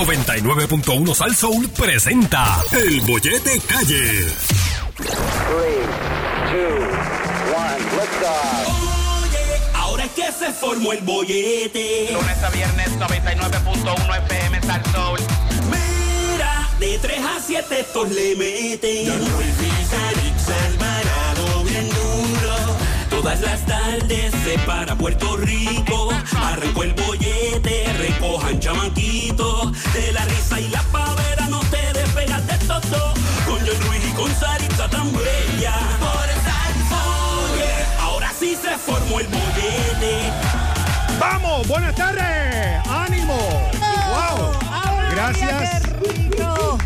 99.1 Sal Soul presenta El Bollete Calle. 3, 2, 1, lift off. Oye, ahora es que se formó el bollete. Lunes a viernes 99.1 FM Sal Soul. Mira, de 3 a 7 estos le meten. Bien duro. Todas las tardes se para Puerto Rico. Arrancó el bollete, recojan chamaquito. De la risa y la pavera no te despegas de todo. Con John Luis y con Sarita tan bella. Por esa Oye, ahora sí se formó el bollete. ¡Vamos! ¡Buenas tardes! ¡Ánimo! ¡Wow! Gracias.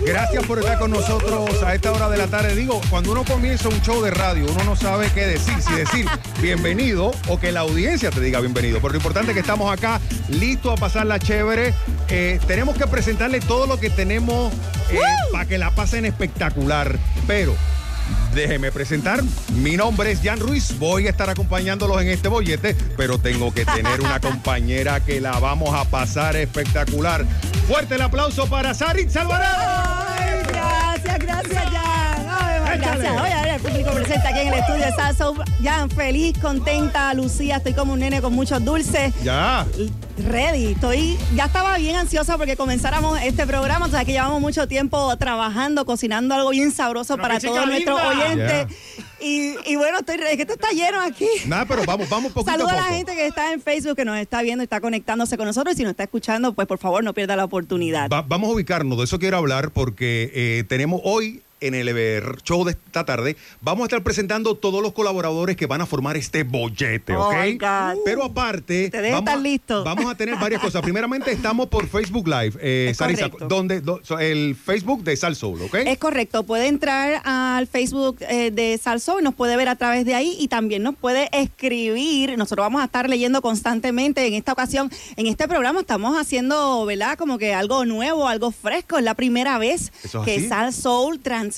Gracias por estar con nosotros a esta hora de la tarde. Digo, cuando uno comienza un show de radio, uno no sabe qué decir, si decir bienvenido o que la audiencia te diga bienvenido. Pero lo importante es que estamos acá, listos a pasarla chévere. Eh, tenemos que presentarle todo lo que tenemos eh, para que la pasen espectacular. Pero Déjeme presentar. Mi nombre es Jan Ruiz. Voy a estar acompañándolos en este bollete, pero tengo que tener una compañera que la vamos a pasar espectacular. Fuerte el aplauso para Sarit Alvarado. Ay, gracias, gracias, Jan. Gracias. Oye, a ver, el público presente aquí en el estudio Salso. Jan, feliz, contenta, Lucía, estoy como un nene con muchos dulces. Ya. Ready, estoy, ya estaba bien ansiosa porque comenzáramos este programa, o sea que llevamos mucho tiempo trabajando, cocinando algo bien sabroso para todos nuestros oyentes. Y, y bueno, estoy, es que esto está lleno aquí. Nada, pero vamos, vamos poquito Saluda a a poco. la gente que está en Facebook, que nos está viendo está conectándose con nosotros. Y si nos está escuchando, pues por favor no pierda la oportunidad. Va- vamos a ubicarnos, de eso quiero hablar porque eh, tenemos hoy en el eh, show de esta tarde, vamos a estar presentando todos los colaboradores que van a formar este bollete, Oh, ¿ok? my God. Pero aparte, Ustedes vamos, están a- listos. vamos a tener varias cosas. Primeramente, estamos por Facebook Live, eh, Es Sarisa, donde, do- el Facebook de Sal Soul, ¿ok? Es correcto, puede entrar al Facebook eh, de Salso y nos puede ver a través de ahí y también nos puede escribir. Nosotros vamos a estar leyendo constantemente. En esta ocasión, en este programa, estamos haciendo, ¿verdad? Como que algo nuevo, algo fresco. Es la primera vez es que. Sal Soul transmite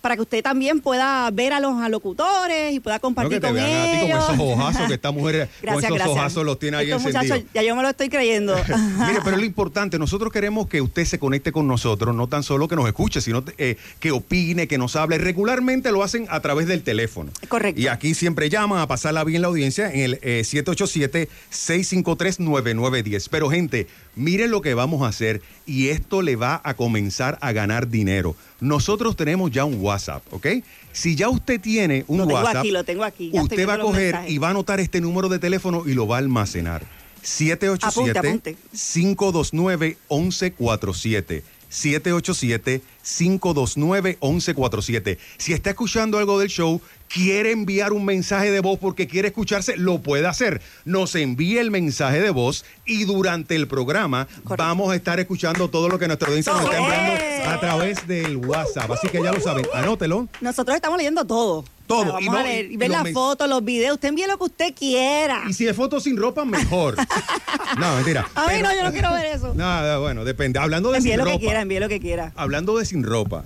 para que usted también pueda ver a los alocutores y pueda No, compartir que te con vean a ti con ellos. esos ojazos que esta mujer con Gracias, esos gracias. ojazos los tiene ahí encendidos. ya yo me lo estoy creyendo. Mire, pero lo importante, nosotros queremos que usted se conecte con nosotros, no tan solo que nos escuche, sino eh, que opine, que nos hable. Regularmente lo hacen a través del teléfono. Correcto. Y aquí siempre llaman a pasarla bien la audiencia en el eh, 787-653-9910. Pero gente, miren lo que vamos a hacer y esto le va a comenzar a ganar dinero. Nosotros tenemos ya un WhatsApp, ¿ok? Si ya usted tiene un Lo tengo WhatsApp, aquí, lo tengo aquí, ya usted va a coger mensajes. y va a anotar este número de teléfono y lo va a almacenar. 787 Apunte, apunte. 529-1147. 787-529-1147. Si está escuchando algo del show, quiere enviar un mensaje de voz porque quiere escucharse, lo puede hacer. Nos envíe el mensaje de voz y durante el programa Correcto. vamos a estar escuchando todo lo que nuestra audiencia nos está enviando a través del WhatsApp. Así que ya lo saben, anótelo. Nosotros estamos leyendo todo. Todo. O sea, vamos Y no- a y ver los las fotos, los videos. Usted envíe lo que usted quiera. Y si es foto sin ropa, mejor. no, mentira. A mí Pero- no, yo no quiero ver eso. No, bueno, depende. Hablando de envíe sin lo ropa. que quiera, envíe lo que quiera. Hablando de sin ropa,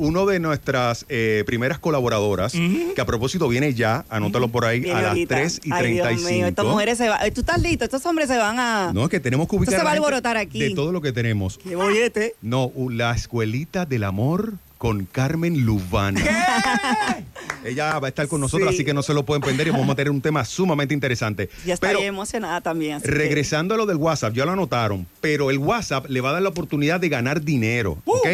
uno de nuestras eh, primeras colaboradoras, que a propósito viene ya, anótalo por ahí, Viene a las ahorita. 3 y Ay, Dios 35. mío, estas mujeres se van. Tú estás listo, estos hombres se van a. No, es que tenemos que ubicar Esto se va a alborotar aquí. de todo lo que tenemos. ¡Qué bollete! No, la escuelita del amor con Carmen Lubana. Ella va a estar con nosotros, Sí. así que no se lo pueden perder y vamos a tener un tema sumamente interesante. Ya está emocionada también. que- Regresando a lo del WhatsApp, ya lo anotaron, pero el WhatsApp le va a dar la oportunidad de ganar dinero, Uh. ¿ok?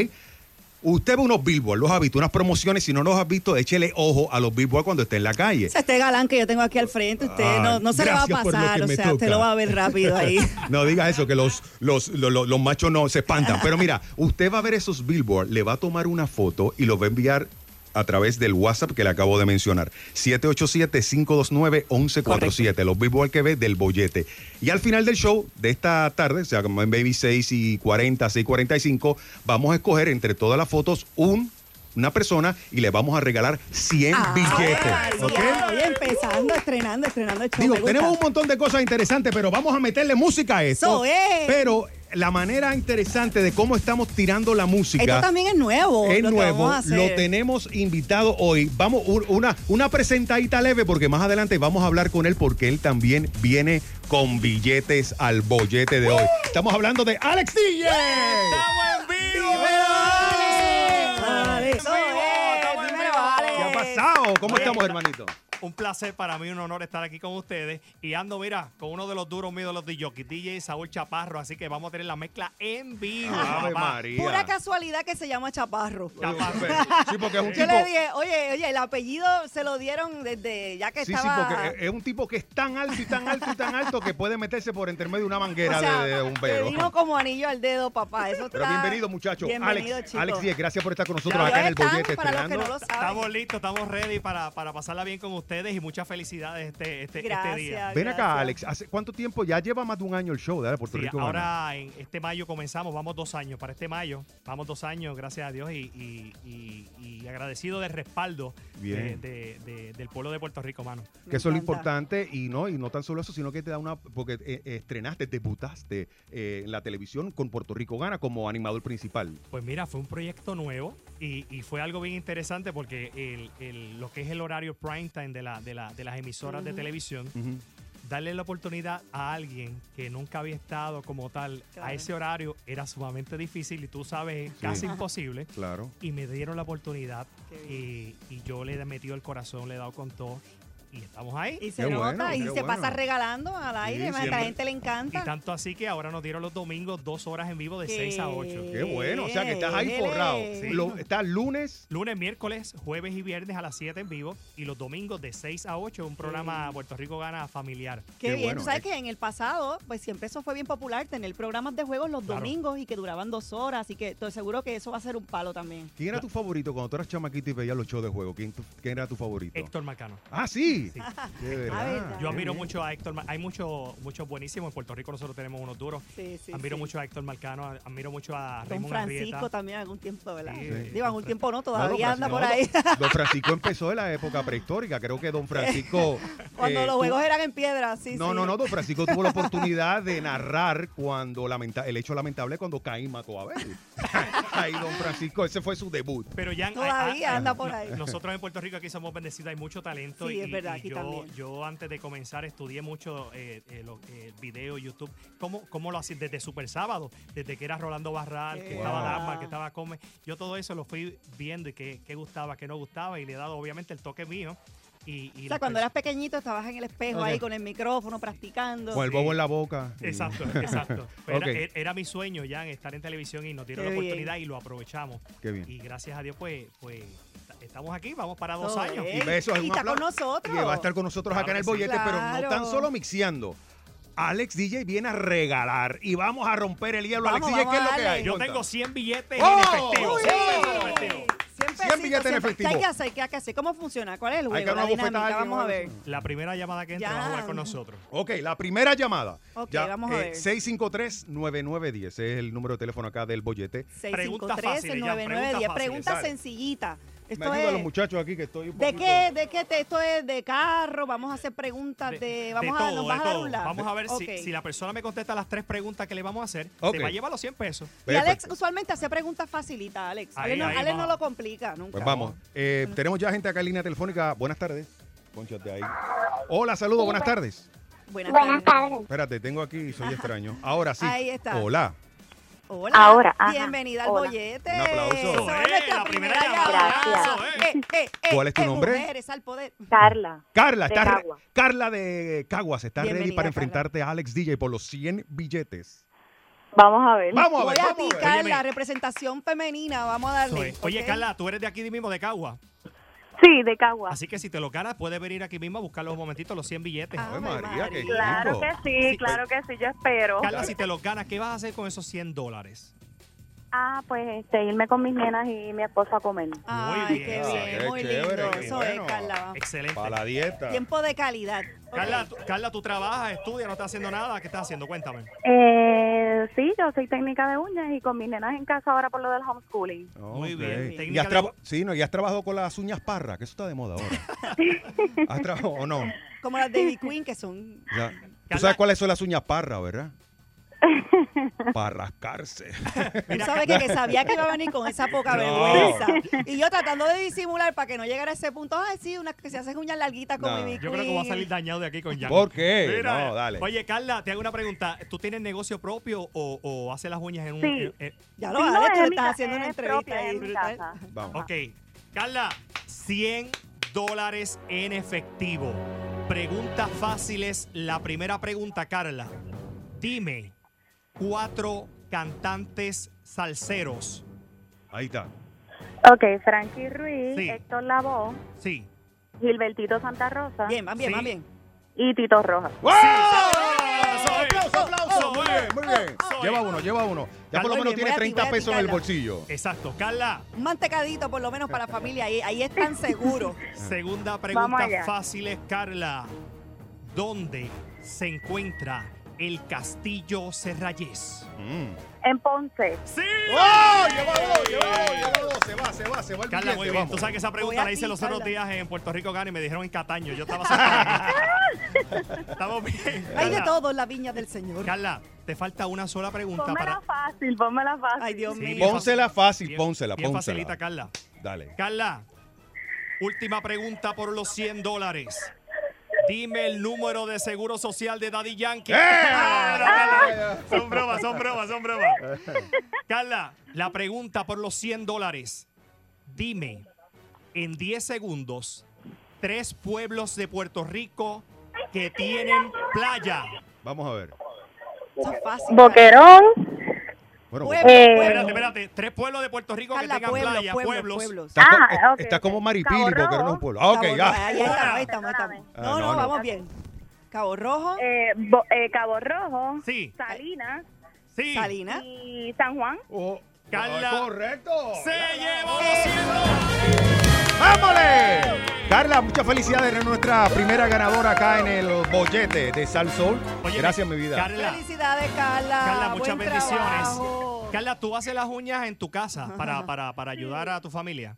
Usted ve unos billboards, los ha visto, unas promociones, si no los has visto, échele ojo a los billboards cuando esté en la calle. O sea, este galán que yo tengo aquí al frente, usted no, no se le va a pasar, o sea, usted lo va a ver rápido ahí. No diga eso, que los, los, los, los- los machos no se espantan. Pero mira, usted va a ver esos billboards, le va a tomar una foto y lo va a enviar a través del WhatsApp que le acabo de mencionar. 787-529-1147. Los billboards que ve del bollete. Y al final del show de esta tarde, o sea, como en Baby 6 y 40, 6 y 45, vamos a escoger entre todas las fotos un una persona y le vamos a regalar 100 Ay, billetes. ¿ok? Oye, empezando, estrenando, estrenando show. Digo, tenemos un montón de cosas interesantes, pero vamos a meterle música a. Eso es. Pero la manera interesante de cómo estamos tirando la música. Esto también es nuevo. es lo nuevo, lo tenemos invitado hoy. Vamos, una, una presentadita leve, porque más adelante vamos a hablar con él, porque él también viene con billetes al bollete de hoy. Estamos hablando de Alex DJ. ¡Estamos en vivo! Alex. Alex. ¿Qué ha pasado? ¿Cómo estamos, hermanito? Un placer para mí, un honor estar aquí con ustedes. Y ando, mira, con uno de los duros míos de los DJ, DJ Saúl Chaparro. Así que vamos a tener la mezcla en vivo. Ave. María. Pura casualidad que se llama Chaparro. Chaparro. Sí, porque es un Yo tipo. le dije, oye, oye, el apellido se lo dieron desde ya que Sí, sí, estaba. porque es un tipo que es tan alto y tan alto y tan alto que puede meterse por intermedio de una manguera o sea, de, de un te vero. vino como anillo al dedo, papá. Eso Pero está- bienvenido, muchachos. Bienvenido, Alex, chico. Alex Díez, gracias por estar con nosotros Ya acá en el bollete para los que no lo saben. Estamos listos, estamos ready para, para pasarla bien con ustedes y muchas felicidades este, este, este Gracias. día. Ven acá. Alex. ¿Hace cuánto tiempo? Ya lleva más de un año el show de Puerto Sí, Rico. Gana. ahora en este mayo comenzamos, vamos dos años para este mayo, vamos dos años, gracias a Dios, y, y- y- y agradecido del respaldo de- Bien. de- de- del pueblo de Puerto Rico, mano. Me Que eso es lo importante y no y no tan solo eso, sino que te da una porque eh, estrenaste, debutaste eh, en la televisión con Puerto Rico Gana como animador principal. Pues mira, fue un proyecto nuevo y, y fue algo bien interesante porque el, el- lo que es el horario prime time de, la, de, la- de las emisoras de televisión, darle la oportunidad a alguien que nunca había estado como tal Claro. a ese horario era sumamente difícil y tú sabes, casi imposible. Claro. Y me dieron la oportunidad y, y yo le he metido el corazón, le he dado con todo y estamos ahí. Y se Qué nota bueno, y qué se pasa regalando al aire, Sí, a la gente le Y encanta. tanto así que ahora nos dieron los domingos dos horas en vivo de 6 a 8. Qué bueno, o sea que estás ahí forrado. Sí. Lo- estás lunes. Lunes, miércoles, jueves y viernes a las 7 en vivo y los domingos de 6 a 8 un programa Puerto Rico Gana familiar. Qué, Qué bien, bueno, tú sabes eh. que en el pasado, pues siempre eso fue bien popular, tener programas de juegos los Claro. domingos y que duraban dos horas, así que estoy seguro que eso va a ser un palo también. ¿Quién era tu favorito cuando tú eras chamaquito y veías los shows de juego? ¿Quién, tu- quién era tu favorito? Héctor Marcano. Ah, sí. Sí. De verdad. verdad. Yo admiro bien. mucho a Héctor. Hay muchos muchos buenísimos. En Puerto Rico nosotros tenemos unos duros. Sí, sí, admiro sí. mucho a Héctor Marcano. Admiro mucho a Don Raymond Francisco Arrieta. también algún tiempo, ¿verdad? Sí, Sí. Digo, algún tiempo no, todavía anda por ahí. Don Francisco empezó en la época prehistórica. Creo que Don Francisco. Cuando eh, los juegos eran en piedra, sí, No, sí. no, no, Don Francisco tuvo la oportunidad de narrar cuando lamenta el hecho lamentable cuando Caín mató a Abel. Ahí Don Francisco, ese fue su debut. Pero ya Todavía anda por ahí. Nosotros en Puerto Rico aquí somos bendecidos, hay mucho talento. Sí, y, es verdad, aquí yo, también. yo antes de comenzar estudié mucho eh, eh, lo, eh, video, YouTube, cómo, cómo lo hacía desde Super Sábado, desde que era Rolando Barral, que estaba. Dagmar, que estaba Come. Yo todo eso lo fui viendo y qué, qué gustaba, qué no gustaba y le he dado obviamente el toque mío. Y, y O sea, cuando eras pequeñito estabas en el espejo ahí con el micrófono practicando. Con el bobo en la boca. Exacto, exacto. Pero Ok. era, era mi sueño ya en estar en televisión y nos dieron Qué la bien. oportunidad y lo aprovechamos. Qué bien. Y gracias a Dios, pues, pues estamos aquí, vamos para dos años. Y besos, Y un está con nosotros. Que va a estar con nosotros acá en Claro el sí. bollete, pero no Claro. tan solo mixeando. Alex DJ viene a regalar y vamos a romper el hielo. Vamos, Alex DJ, ¿qué es lo que hay? Yo Cuenta. tengo 100 billetes ¡Oh! en efectivo. ¡Uy! 100 pesos en efectivo. 100 100 pesitos, billetes en 100. efectivo. ¿Qué hay que hacer? ¿Qué hay que hacer? ¿Cómo funciona? ¿Cuál es el Hay que juego? dar La una bofetada dinámica. Vamos a ver. La primera llamada que entre va a jugar con nosotros. Ok, la primera llamada. Ok, vamos a ver. 653-9910 es el número de teléfono acá del bollete. Pregunta fácil, ya, 653-9910. pregunta Pregunta fácil, sencillita. Me Esto ayudan los muchachos aquí que estoy un ¿De poquito- qué? ¿De qué? te- esto es de carro. Vamos a hacer preguntas de. vamos a, todo, nos vas de a dar todo. un lado. Vamos a ver si, si la persona me contesta las tres preguntas que le vamos a hacer. Ok. Se va a llevar los 100 pesos. Y Alex usualmente hace preguntas facilitas, Alex. Ahí, Alex, no, ahí Alex no vamos. lo complica nunca. Pues vamos. Eh, tenemos ya gente acá en línea telefónica. Buenas tardes. Pónchate ahí. Hola, saludos, buenas tardes. Buenas, Buenas tardes. tardes. Espérate, tengo aquí, soy extraño. Ahora sí. Ahí está. Hola. Hola. Ahora, ajá. Bienvenida al Hola. bollete. Un aplauso. Eso es nuestra la primera primera llamada. es. Eh, eh, eh, ¿Cuál es tu eh, nombre? Mujeres al poder. Carla. Carla, De está re- Caguas. Carla de Caguas, ¿estás ready Bienvenida, para Carla. enfrentarte a Alex DJ por los 100 billetes? Vamos a ver. Vamos a Voy ver, a vamos ti, a ver. Carla, Óyeme. representación femenina. Vamos a darle. Oye, ¿ok? Carla, tú eres de aquí mismo, de Cagua. Sí, de Cagua. Así que si te lo ganas, puedes venir aquí mismo a buscar los momentitos, los 100 billetes. Ave María, qué Claro que sí, claro que sí, yo espero. Carla, si te los ganas, ¿qué vas a hacer con esos 100 dólares? Ah, pues este, irme con mis nenas y mi esposo a comer. Ay, Muy qué bien. Bien, qué muy chévere, lindo. Eso bueno. es, Carla. Excelente. Para la dieta. Tiempo de calidad. Carla, tú, Carla, tú trabajas, estudias, no estás haciendo nada. ¿Qué estás haciendo? Cuéntame. Eh, sí, yo soy técnica de uñas y con mis nenas en casa ahora por lo del homeschooling. Muy bien. ¿Y Técnica has, de- sí, no, ¿y has trabajado con las uñas parras? Que eso está de moda ahora. ¿Has trabajado o no? Como las de Ivy Queen, que son. Ya. Tú sabes cuáles son las uñas parras, ¿verdad? Para rascarse. Tú sabes que, que sabía que iba a venir con esa poca No. vergüenza. Y yo tratando de disimular para que no llegara a ese punto. Ay, sí, una que se hacen uñas larguitas con No. mi Yo creo que voy a salir dañado de aquí con Jan. ¿Por qué? No, dale. Oye, Carla, te hago una pregunta. ¿Tú tienes negocio propio o, o haces las uñas en un... Sí. en- en- Ya Sí, lo no, vale, es tú mi estás haciendo una es entrevista ahí. en casa. Vamos. Ok. Carla, 100 dólares en efectivo. Preguntas fáciles. La primera pregunta, Carla. Dime, cuatro cantantes salseros. Ahí está. Ok, Frankie Ruiz, Sí. Héctor Lavoe, Sí. Gilbertito Santa Rosa Bien, más bien, Sí. más bien. y Tito Rojas. ¡Wow! ¡Aplauso, aplauso! Muy bien, muy bien. Lleva uno, lleva uno. Ya por lo menos bien, tiene voy a ti, 30 voy a ti, pesos en el bolsillo. Exacto. Carla, Un mantecadito por lo menos para la familia. Ahí, ahí están seguros. segunda Vamos pregunta allá. fácil es, Carla. ¿Dónde se encuentra el Castillo Serrayés? Mm. En Ponce. ¡Sí! ¡Oh! Lleva dos, lleva dos, lleva dos. Se va, se va, se va el Carla, billete, muy bien. vamos. Tú sabes que esa pregunta la hice los otros días en Puerto Rico, Gana, y me dijeron en Cataño. Yo estaba. Estamos bien. Hay de todo en la viña del Señor. Carla, te falta una sola pregunta Pónmela para. fácil, pónmela fácil. Ay, Dios Sí, mío. Pónsela fácil, Bien- pónsela, bien pónsela. facilita, Carla. Dale. Carla, última pregunta por los 100 dólares. Dime el número de seguro social de Daddy Yankee. ¡Eh! Ah, no, Carla, Son bromas, son bromas, son bromas. Carla, la pregunta por los 100 dólares. Dime en 10 segundos tres pueblos de Puerto Rico que tienen playa. Vamos a ver. Boquerón, Bueno, Pueblo, Eh. Espérate, espérate. Tres pueblos de Puerto Rico que Carla, tengan pueblo, playa, pueblo, pueblos. pueblos. está, Ah, eh, ok. está como Maripili, porque no es Rojo. un pueblo. Ah, ok, Cabo- ya. Ahí estamos, ahí estamos, ahí estamos. Ah, No, no, no, no. vamos bien. Cabo Rojo, eh, Bo- eh, Cabo Rojo, Sí. Salinas Sí. Salinas. y San Juan. Oh, Carla. ah, correcto. Se llevó los 100 ¡Vámonos! Carla, muchas felicidades. Eres nuestra primera ganadora acá en el bollete de Sal. Oye, Gracias, mi vida. Carla, Felicidades, Carla. Carla, muchas Buen bendiciones. trabajo. Carla, tú haces las uñas en tu casa para, para, para ayudar a tu familia.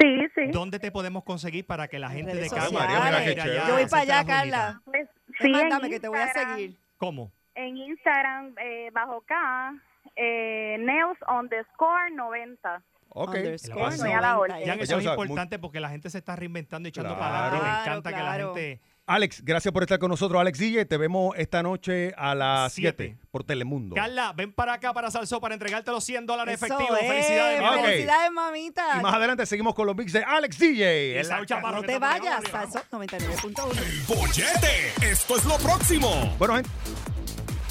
Sí, sí. ¿Dónde te podemos conseguir para que la gente de redes casa sociales. María, mira qué vaya chévere. allá Yo voy para allá? Carla. Pues, Sí, sí, en Mándame que te voy a Instagram- seguir. ¿Cómo? En Instagram, eh, bajo K, eh, nails underscore 90. Ok. Underscore a la 90, orden. Ya, que eso es importante porque la gente se está reinventando y echando Claro. para adelante. Me Claro, encanta que la gente... Alex, gracias por estar con nosotros. Alex DJ, te vemos esta noche a las Siete. 7 por Telemundo. Carla, ven para acá para Salso para entregarte los 100 dólares Eso efectivos. es, Felicidades, mi Ok. Felicidades, mamita. Y más adelante seguimos con los mix de Alex DJ. En la Saúl Chaparro, No que te está por ahí, vayas, vamos. Salso 99.1. El bollete. Esto es lo próximo. Bueno, gente,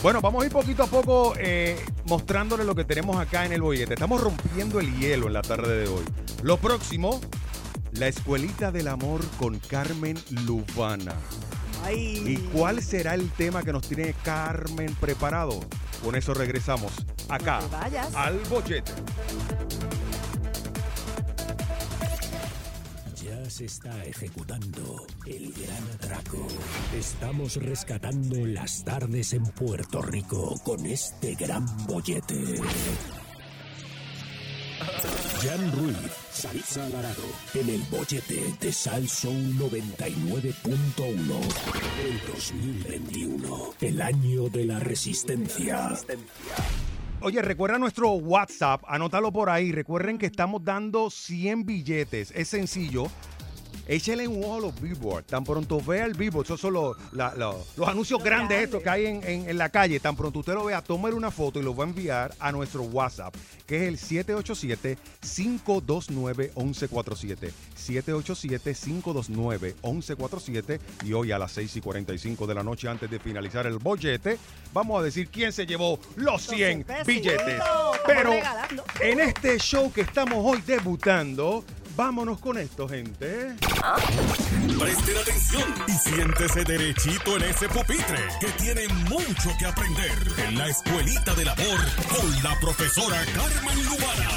bueno, vamos a ir poquito a poco eh, mostrándole lo que tenemos acá en el bollete. Estamos rompiendo el hielo en la tarde de hoy. Lo próximo, la Escuelita del Amor con Carmen Lubana. Ay. ¿Y cuál será el tema que nos tiene Carmen preparado? Con eso regresamos acá No al bollete. Se está ejecutando el gran atraco. Estamos rescatando las tardes en Puerto Rico con este gran bollete. Jan Ruiz, Sarisa Alvarado, en el bollete de Sal Soul 99.1. El 2021, el año de la resistencia. Oye, recuerda nuestro WhatsApp, anótalo por ahí. Recuerden que estamos dando 100 billetes. Es sencillo. Échale un ojo a los billboards. Tan pronto vea el billboard, esos son los, la- los anuncios grandes estos que hay en, en- en la calle. Tan pronto usted lo vea, tómale una foto y lo va a enviar a nuestro WhatsApp, que es el 787-529-1147. 787-529-1147. Y hoy a las 6 y 45 de la noche, antes de finalizar el bollete, vamos a decir quién se llevó los 100 pesitos. billetes. Pero en este show que estamos hoy debutando, vámonos con esto, gente. Presten atención y siéntese derechito en ese pupitre que tiene mucho que aprender en la escuelita del amor con la profesora Carmen Lubana.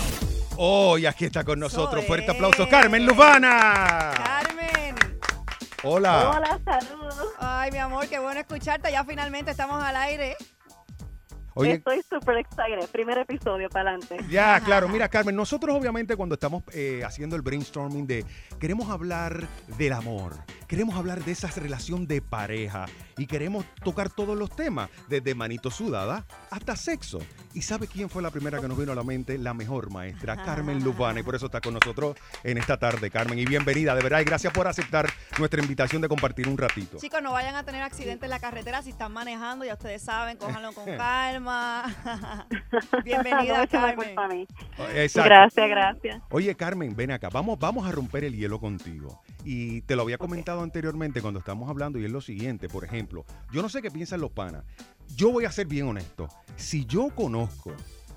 Hoy aquí está con nosotros. Fuerte aplauso, Carmen Lubana. Carmen. Hola. Hola, saludos. Ay, mi amor, qué bueno escucharte. Ya finalmente estamos al aire. Oye, Estoy súper excited. Primer episodio, para adelante. Ya, claro. Mira, Carmen, nosotros obviamente cuando estamos eh, haciendo el brainstorming de queremos hablar del amor, queremos hablar de esa relación de pareja y queremos tocar todos los temas, desde manito sudada hasta sexo. ¿Y sabe quién fue la primera que nos vino a la mente? La mejor maestra, Carmen Lubana. Y por eso está con nosotros en esta tarde, Carmen. Y bienvenida, de verdad. Y gracias por aceptar nuestra invitación de compartir un ratito. Chicos, no vayan a tener accidentes en la carretera si están manejando, ya ustedes saben, cójanlo con calma. Bienvenida, No, echa la Carmen. culpa a mí. Exacto. Gracias, gracias. Oye, Carmen, ven acá. Vamos, vamos a romper el hielo contigo. Y te lo había comentado anteriormente cuando estábamos hablando y es lo siguiente, por ejemplo, yo no sé qué piensan los panas. Yo voy a ser bien honesto. Si yo conozco,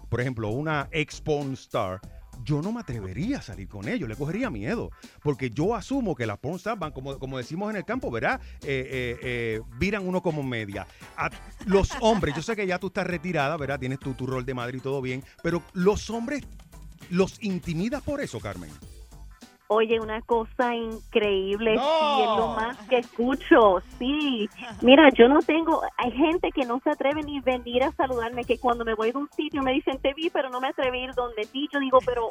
por ejemplo, una ex porn star, yo no me atrevería a salir con ellos, le cogería miedo. Porque yo asumo que las porn stars van, como, como decimos en el campo, ¿verdad? Eh, eh, eh, viran uno como media. A los hombres, yo sé que ya tú estás retirada, ¿verdad? Tienes tu, tu rol de madre y todo bien, pero los hombres los intimidas por eso, Carmen. Oye, una cosa increíble, No. sí, es lo más que escucho, sí. Mira, yo no tengo, hay gente que no se atreve ni venir a saludarme, que cuando me voy de un sitio me dicen, te vi, pero no me atreví a ir donde ti. Yo digo, pero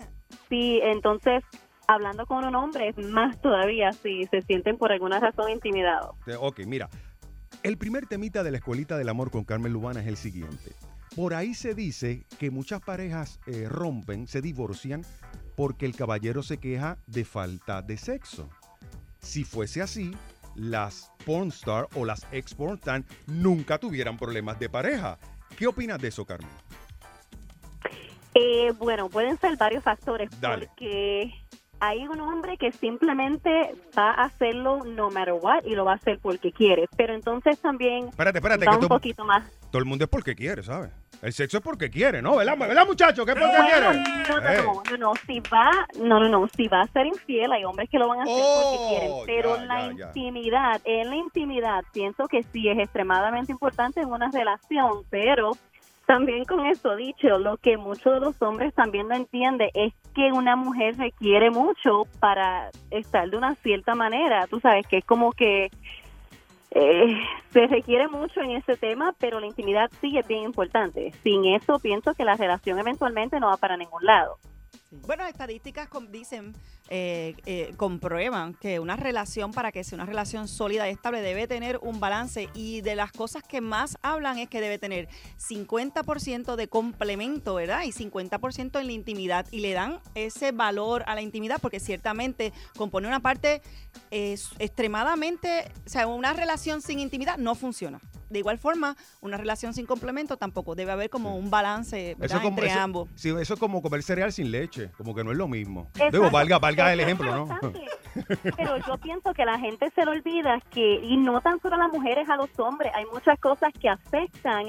sí, entonces, hablando con un hombre, es más todavía, si se sienten por alguna razón intimidados. Ok, mira. El primer temita de la escuelita del amor con Carmen Lubana es el siguiente. Por ahí se dice que muchas parejas eh, rompen, se divorcian porque el caballero se queja de falta de sexo. Si fuese así, las pornstar o las ex pornstar nunca tuvieran problemas de pareja. ¿Qué opinas de eso, Carmen? Eh, bueno, pueden ser varios factores, Dale. porque hay un hombre que simplemente va a hacerlo no matter what y lo va a hacer porque quiere, pero entonces también Espérate, espérate, va que un tú- poquito más. todo el mundo es porque quiere, ¿sabes? El sexo es porque quiere, ¿no? ¿Verdad, ¿verdad muchachos? ¿Qué es porque Bueno, quiere? no, no, Eh. no, no, no, si va, no, no, no, si va a ser infiel, hay hombres que lo van a hacer Oh, porque quieren, pero ya, la ya, ya. intimidad, en la intimidad, pienso que sí es extremadamente importante en una relación, pero también con eso dicho, lo que muchos de los hombres también no entienden es que una mujer requiere mucho para estar de una cierta manera, tú sabes que es como que eh, se requiere mucho en ese tema, pero la intimidad sí es bien importante. Sin eso pienso que la relación eventualmente no va para ningún lado. Bueno, estadísticas dicen, eh, eh, comprueban que una relación, para que sea una relación sólida y estable, debe tener un balance. Y de las cosas que más hablan es que debe tener 50% de complemento, ¿verdad? Y 50% en la intimidad. Y le dan ese valor a la intimidad porque ciertamente compone una parte eh, extremadamente, o sea, una relación sin intimidad no funciona. De igual forma, una relación sin complemento tampoco. Debe haber como un balance ¿verdad? Eso es como, entre eso- ambos. sí, eso es como comer cereal sin leche, como que no es lo mismo. Exacto. Digo, valga, valga el ejemplo, ¿no? Pero yo pienso que la gente se le olvida que, y no tan solo a las mujeres, a los hombres, hay muchas cosas que afectan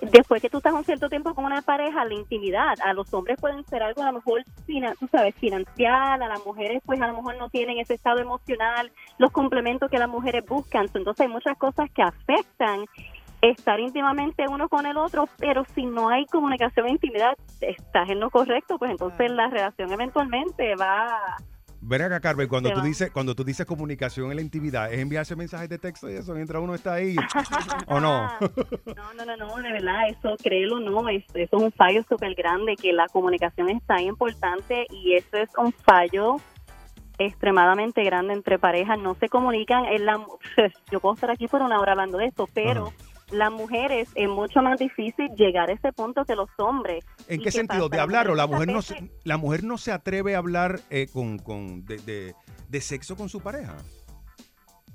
después que tú estás un cierto tiempo con una pareja, la intimidad. A los hombres pueden ser algo a lo mejor, fina- tú sabes, financial, a las mujeres pues a lo mejor no tienen ese estado emocional, los complementos que las mujeres buscan. Entonces hay muchas cosas que afectan estar íntimamente uno con el otro, pero si no hay comunicación e intimidad, estás en lo correcto, pues entonces la relación eventualmente va Ven acá, Carmen, cuando Se tú va. dices, cuando tú dices comunicación en la intimidad, es enviarse mensajes de texto y eso mientras uno está ahí. ¿O no? No, no, no, no, de verdad, eso, créelo, no, es, eso es un fallo súper grande, que la comunicación es tan importante y eso es un fallo extremadamente grande entre parejas, no se comunican, en la, yo puedo estar aquí por una hora hablando de esto, pero las mujeres es mucho más difícil llegar a ese punto que los hombres. ¿En ¿Y qué sentido? pasa? ¿De hablar o la mujer no se, la mujer no se atreve a hablar eh, con, con de, de- de sexo con su pareja?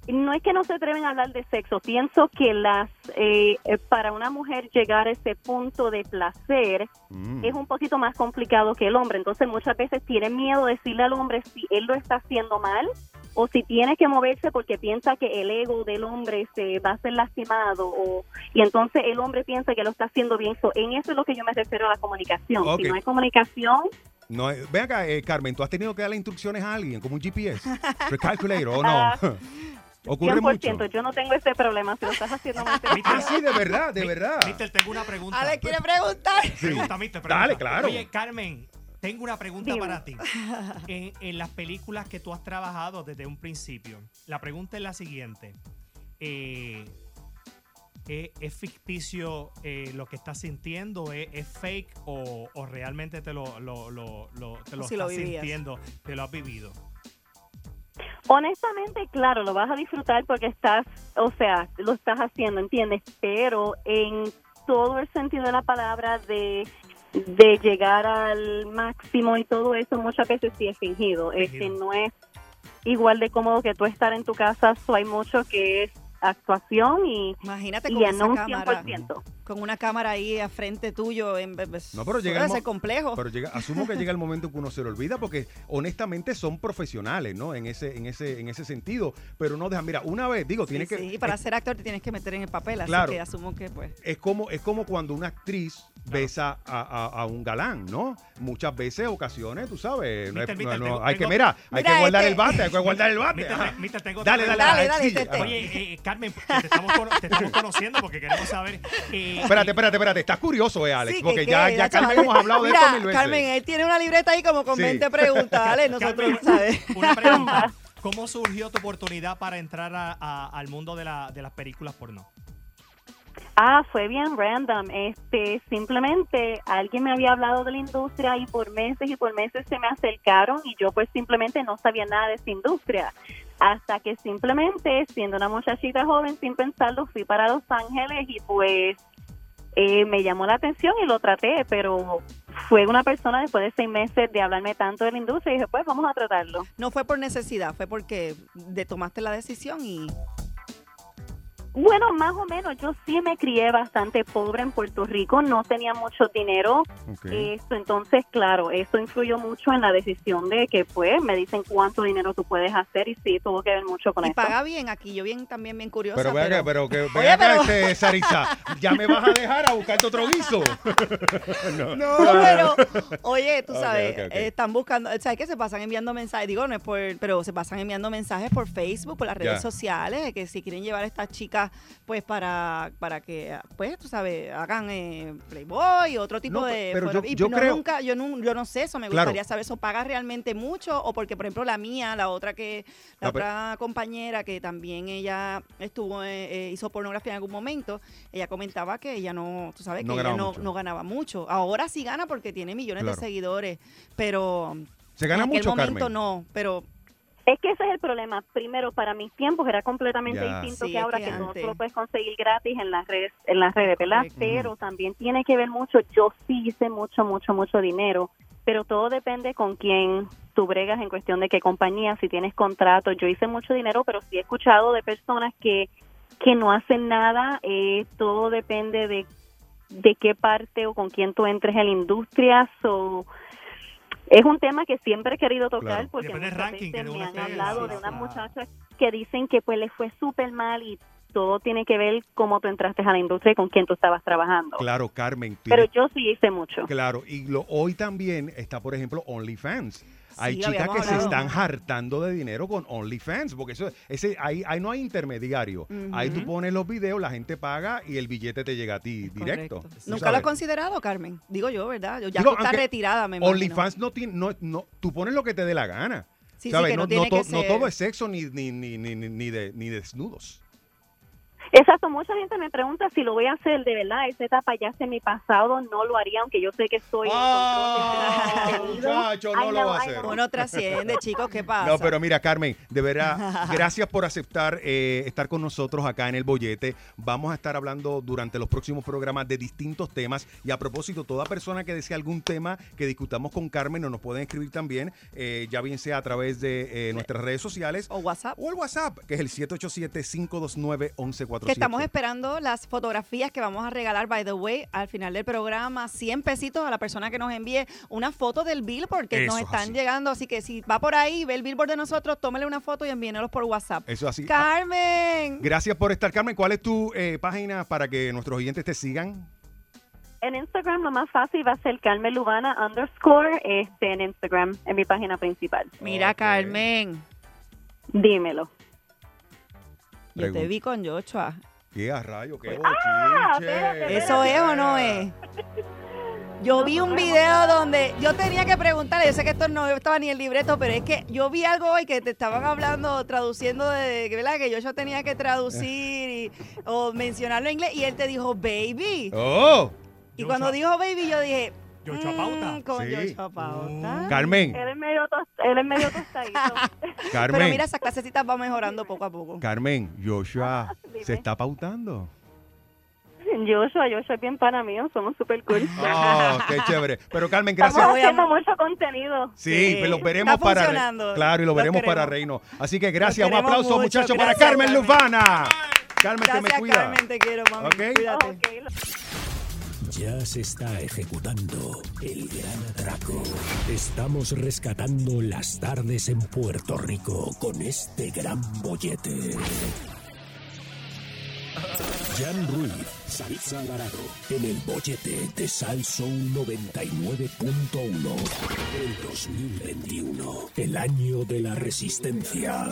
No es que no se atreven a hablar de sexo, pienso que las eh, eh, para una mujer llegar a ese punto de placer Mm. es un poquito más complicado que el hombre, entonces muchas veces tienen miedo de decirle al hombre si él lo está haciendo mal o si tiene que moverse porque piensa que el ego del hombre se va a ser lastimado o y entonces el hombre piensa que lo está haciendo bien, So, en eso es lo que yo me refiero a la comunicación, si no hay comunicación No, ven acá, eh, Carmen, ¿tú has tenido que darle instrucciones a alguien como un GPS? Recalculator, ¿o no? Ocurre mucho. 100%, yo no tengo ese problema, si lo estás haciendo mal. Ah, sí, de verdad, de verdad. Mister, tengo una pregunta. Ale quiere preguntar. Pregunta, Mister, pregunta. Dale, claro. Oye, Carmen, tengo una pregunta Dime. para ti. En, en las películas que tú has trabajado desde un principio, la pregunta es la siguiente. Eh, ¿es, es ficticio eh, lo que estás sintiendo? ¿Es, es fake o, o realmente te lo, lo, lo, lo- te lo Si lo estás sintiendo, te lo has vivido? Honestamente, claro, lo vas a disfrutar porque estás, o sea, lo estás haciendo, ¿entiendes? Pero en todo el sentido de la palabra de, de llegar al máximo y todo eso, muchas veces sí es fingido. Es que no es igual de cómodo que tú estar en tu casa, so hay mucho que es actuación y, Imagínate y con esa no un cámara. 100%. Con una cámara ahí a frente tuyo. En, pues, No, pero llega ser complejo. Pero llega, asumo que llega el momento en que uno se lo olvida porque honestamente son profesionales, ¿no? En ese, en ese, en ese sentido. Pero no dejan, mira, una vez, digo, tiene que. Sí, para ser actor te tienes que meter en el papel, así Claro. que asumo que pues. Es como, es como cuando una actriz besa a, a- a un galán, ¿no? Muchas veces, ocasiones, tú sabes. no es- Mister, no- mister, no- tengo- hay que, mira, hay Mira, que guardar este- el bate, hay que guardar el bate. Mister, ajá. mister, tengo Dale, dale, dale, dale, ajá. Oye, eh, Carmen, te estamos, te estamos conociendo porque queremos saber. eh, Espérate, espérate, espérate. Estás curioso, eh, Alex, Sí, porque que- ya, ya Carmen hemos hablado de Mira, esto mil veces. Carmen, él tiene una libreta ahí como con Sí. 20 preguntas, ¿vale? Nosotros, Carmen, ¿sabes? Una pregunta. ¿Cómo surgió tu oportunidad para entrar a- a- al mundo de, la- de las películas porno? Ah, fue bien random. Este, simplemente alguien me había hablado de la industria y por meses y por meses se me acercaron y yo pues simplemente no sabía nada de esa industria. Hasta que simplemente, siendo una muchachita joven, sin pensarlo, fui para Los Ángeles y pues eh, me llamó la atención y lo traté, pero fue una persona después de seis meses de hablarme tanto de la industria y dije, pues vamos a tratarlo. No fue por necesidad, fue porque de tomaste la decisión y Bueno, más o menos, yo sí me crié bastante pobre en Puerto Rico, no tenía mucho dinero, Ok. Esto, entonces, claro, eso influyó mucho en la decisión de que, pues, me dicen cuánto dinero tú puedes hacer y sí, tuvo que ver mucho con y eso. paga bien aquí. Yo bien también bien curiosa. Pero ve acá, pero que Oye, acá, pero- este, Sarisa, ya me vas a dejar a buscarte otro guiso. no, No, pero, oye, tú sabes, eh, están buscando, ¿sabes que Se pasan enviando mensajes, digo, no es por, pero se pasan enviando mensajes por Facebook, por las redes Ya. sociales, de que si quieren llevar a estas chicas, pues, para, para que, pues, tú sabes, hagan eh, Playboy, otro tipo No, de... pero yo- no, creo- nunca, yo, no, yo no sé eso, me Claro. gustaría saber, ¿eso paga realmente mucho? O porque, por ejemplo, la mía, la otra que, la otra compañera que también ella estuvo, eh, eh, hizo pornografía en algún momento, ella comentaba que ella no, tú sabes, que ella no, mucho. no ganaba mucho. Ahora sí gana porque tiene millones Claro. de seguidores, pero Se gana en aquel mucho, momento Carmen. no, pero Es que ese es el problema. Primero, para mis tiempos era completamente Ya. distinto Sí, que ahora que antes- lo puedes conseguir gratis en las redes, en las redes, ¿verdad? Correcto. Pero también tiene que ver mucho. Yo sí hice mucho, mucho, mucho dinero, pero todo depende con quién tú bregas en cuestión de qué compañía, si tienes contrato. Yo hice mucho dinero, pero sí he escuchado de personas que que no hacen nada. Eh, todo depende de de qué parte o con quién tú entres en la industria. So, es un tema que siempre he querido tocar Claro. porque muchas ranking veces que me han hablado sí, de unas muchachas que dicen que pues les fue súper mal y todo tiene que ver cómo tú entraste a la industria y con quién tú estabas trabajando. Claro, Carmen. Pero yo sí hice mucho. Claro, y lo, hoy también está, por ejemplo, OnlyFans. Hay Sí, chicas que se están hartando de dinero con OnlyFans, porque eso, ese, ahí, ahí no hay intermediario. Ahí tú pones los videos, la gente paga y el billete te llega a ti directo. Nunca sabes. lo has considerado, Carmen. Digo yo, ¿verdad? Ya Digo, tú estás aunque retirada, me. OnlyFans no tiene, no, no, tú pones lo que te dé la gana. Sí, sí, ¿Sabes? que no no, to- no ser- todo es sexo ni, ni, ni, ni, ni- ni de, ni desnudos. Exacto, mucha gente me pregunta si lo voy a hacer de verdad. Esa etapa ya es en mi pasado, no lo haría, aunque yo sé que estoy en contenido. muchacho, no I lo know, va a hacer. Uno trasciende, chicos, ¿qué pasa? No, pero mira, Carmen, de verdad, gracias por aceptar eh, estar con nosotros acá en el bollete. Vamos a estar hablando durante los próximos programas de distintos temas. Y a propósito, toda persona que desee algún tema que discutamos con Carmen nos, nos pueden escribir también, eh, ya bien sea a través de eh, nuestras redes sociales O WhatsApp. o el WhatsApp, que es el 787-529-1147. Que estamos esperando las fotografías que vamos a regalar, by the way, al final del programa. 100 pesitos a la persona que nos envíe una foto del billboard que Eso nos es están así. llegando. Así que si va por ahí, ve el billboard de nosotros, tómele una foto y envíenelos por WhatsApp. Eso así. Ah, Carmen. Gracias por estar, Carmen. ¿Cuál es tu eh, página para que nuestros oyentes te sigan? En Instagram lo más fácil va a ser Carmen Lubana underscore este, en Instagram, en mi página principal. Mira. Carmen. Dímelo. Yo te vi con Joshua. ¿Qué a rayo? ¿Qué Ah, bochinche? ¿Eso es o no es? Yo vi un video donde yo tenía que preguntarle, yo sé que esto no estaba ni el libreto, pero es que yo vi algo hoy que te estaban hablando, traduciendo de, ¿verdad? Que yo, yo tenía que traducir y, o mencionarlo en inglés y él te dijo, baby. ¡Oh! Y cuando dijo baby, yo dije, Yocho Pauta. mm, con Sí. Yocho Pauta. Carmen, Él es medio, tos- él es medio tostadito. Carmen. Pero mira, esas clasecitas va mejorando poco a poco. Carmen, Joshua Dime. se está pautando. Joshua, Joshua es bien pana mío, somos super cool. Oh, qué chévere. Pero Carmen, Estamos gracias. a- haciendo mucho contenido. Sí, Sí, pues los veremos está para funcionando. claro y lo Los veremos para queremos. Reino. Así que gracias, un queremos aplauso mucho, muchachos para gracias, Carmen Carmen. Lufana. Carmen, te me Gracias, cuida. Carmen, te quiero, mami. Ok. Cuídate. Ok, lo- Ya se está ejecutando el gran atraco. Estamos rescatando las tardes en Puerto Rico con este gran bollete. Jan Ruiz, Saritza Alvarado, en el bollete de Salson 99.1. El 2021, el año de la resistencia.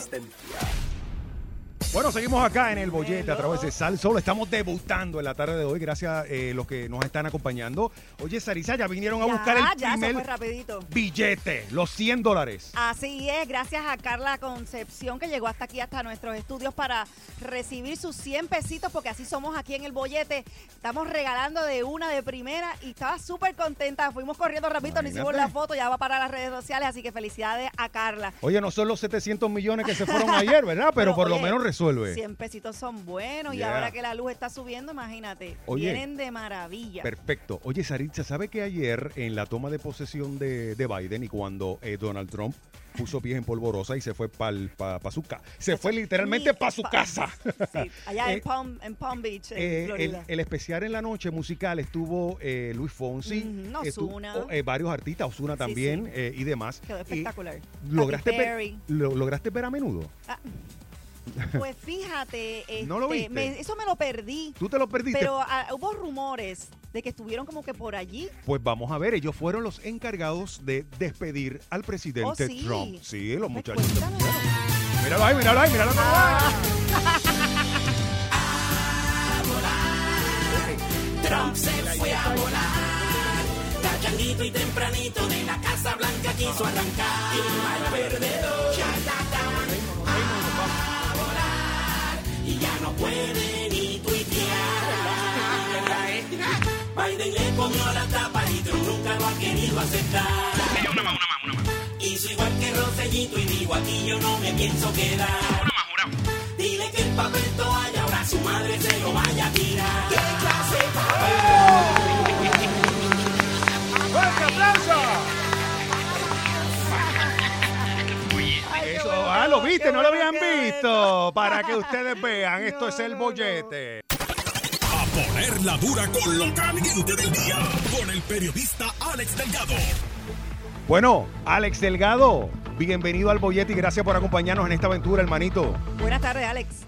Bueno, seguimos acá en el bollete a través de Sal Solo. Estamos debutando en la tarde de hoy. Gracias a eh, los que nos están acompañando. Oye, Sarisa, ya vinieron a Ya, buscar el ya, eso fue rapidito. billete, los 100 dólares. Así es, gracias a Carla Concepción que llegó hasta aquí, hasta nuestros estudios para recibir sus 100 pesitos, porque así somos aquí en el bollete. Estamos regalando de una de primera y estaba súper contenta. Fuimos corriendo rapidito, nos hicimos Imagínate. la foto, ya va para las redes sociales, así que felicidades a Carla. Oye, no son los 700 millones que se fueron ayer, ¿verdad? Pero, por lo oye, menos resuelve. 100 pesitos son buenos y ahora que la luz está subiendo, imagínate, Oye. vienen de maravilla. Perfecto. Oye, Saritza, ¿sabe que ayer en la toma de posesión de, de Biden y cuando eh, Donald Trump puso pies en polvorosa y se fue para su casa? Se fue literalmente para su pa- casa. Sí, allá Eh, en, Palm, en Palm Beach, en Eh, el, Florida. el especial en la noche musical estuvo eh, Luis Fonsi, Ujú, estu- Ozuna. o, eh, varios artistas, Osuna también sí. eh, y demás. Quedó Y espectacular. ¿lograste, ver, lo- ¿Lograste ver a menudo? Ah, pues fíjate, ¿No lo este, viste? me- eso me lo perdí. ¿Tú te lo perdiste? Pero ah, hubo rumores de que estuvieron como que por allí. Pues vamos a ver, ellos fueron los encargados de despedir al presidente Oh, sí. Trump. Sí, los muchachos. cuéntame. Míralo ahí, míralo ahí, míralo ahí. Trump se fue a volar. Cachanguito y tempranito de la Casa Blanca quiso arrancar. Y mal perdedor. No puede ni tuitear. Biden le comió la tapa y Trump nunca lo ha querido aceptar. Hizo igual que Rosellito y digo aquí yo no me pienso quedar. Dile que el papel toalla ahora su madre se lo vaya a tirar. ¿Qué clase de ah, lo viste, no lo habían visto. Para que ustedes vean, esto es el bollete. A poner la dura con lo caliente del día. Con el periodista Alex Delgado. Bueno, Alex Delgado, bienvenido al bollete y gracias por acompañarnos en esta aventura, hermanito. Buenas tardes, Alex.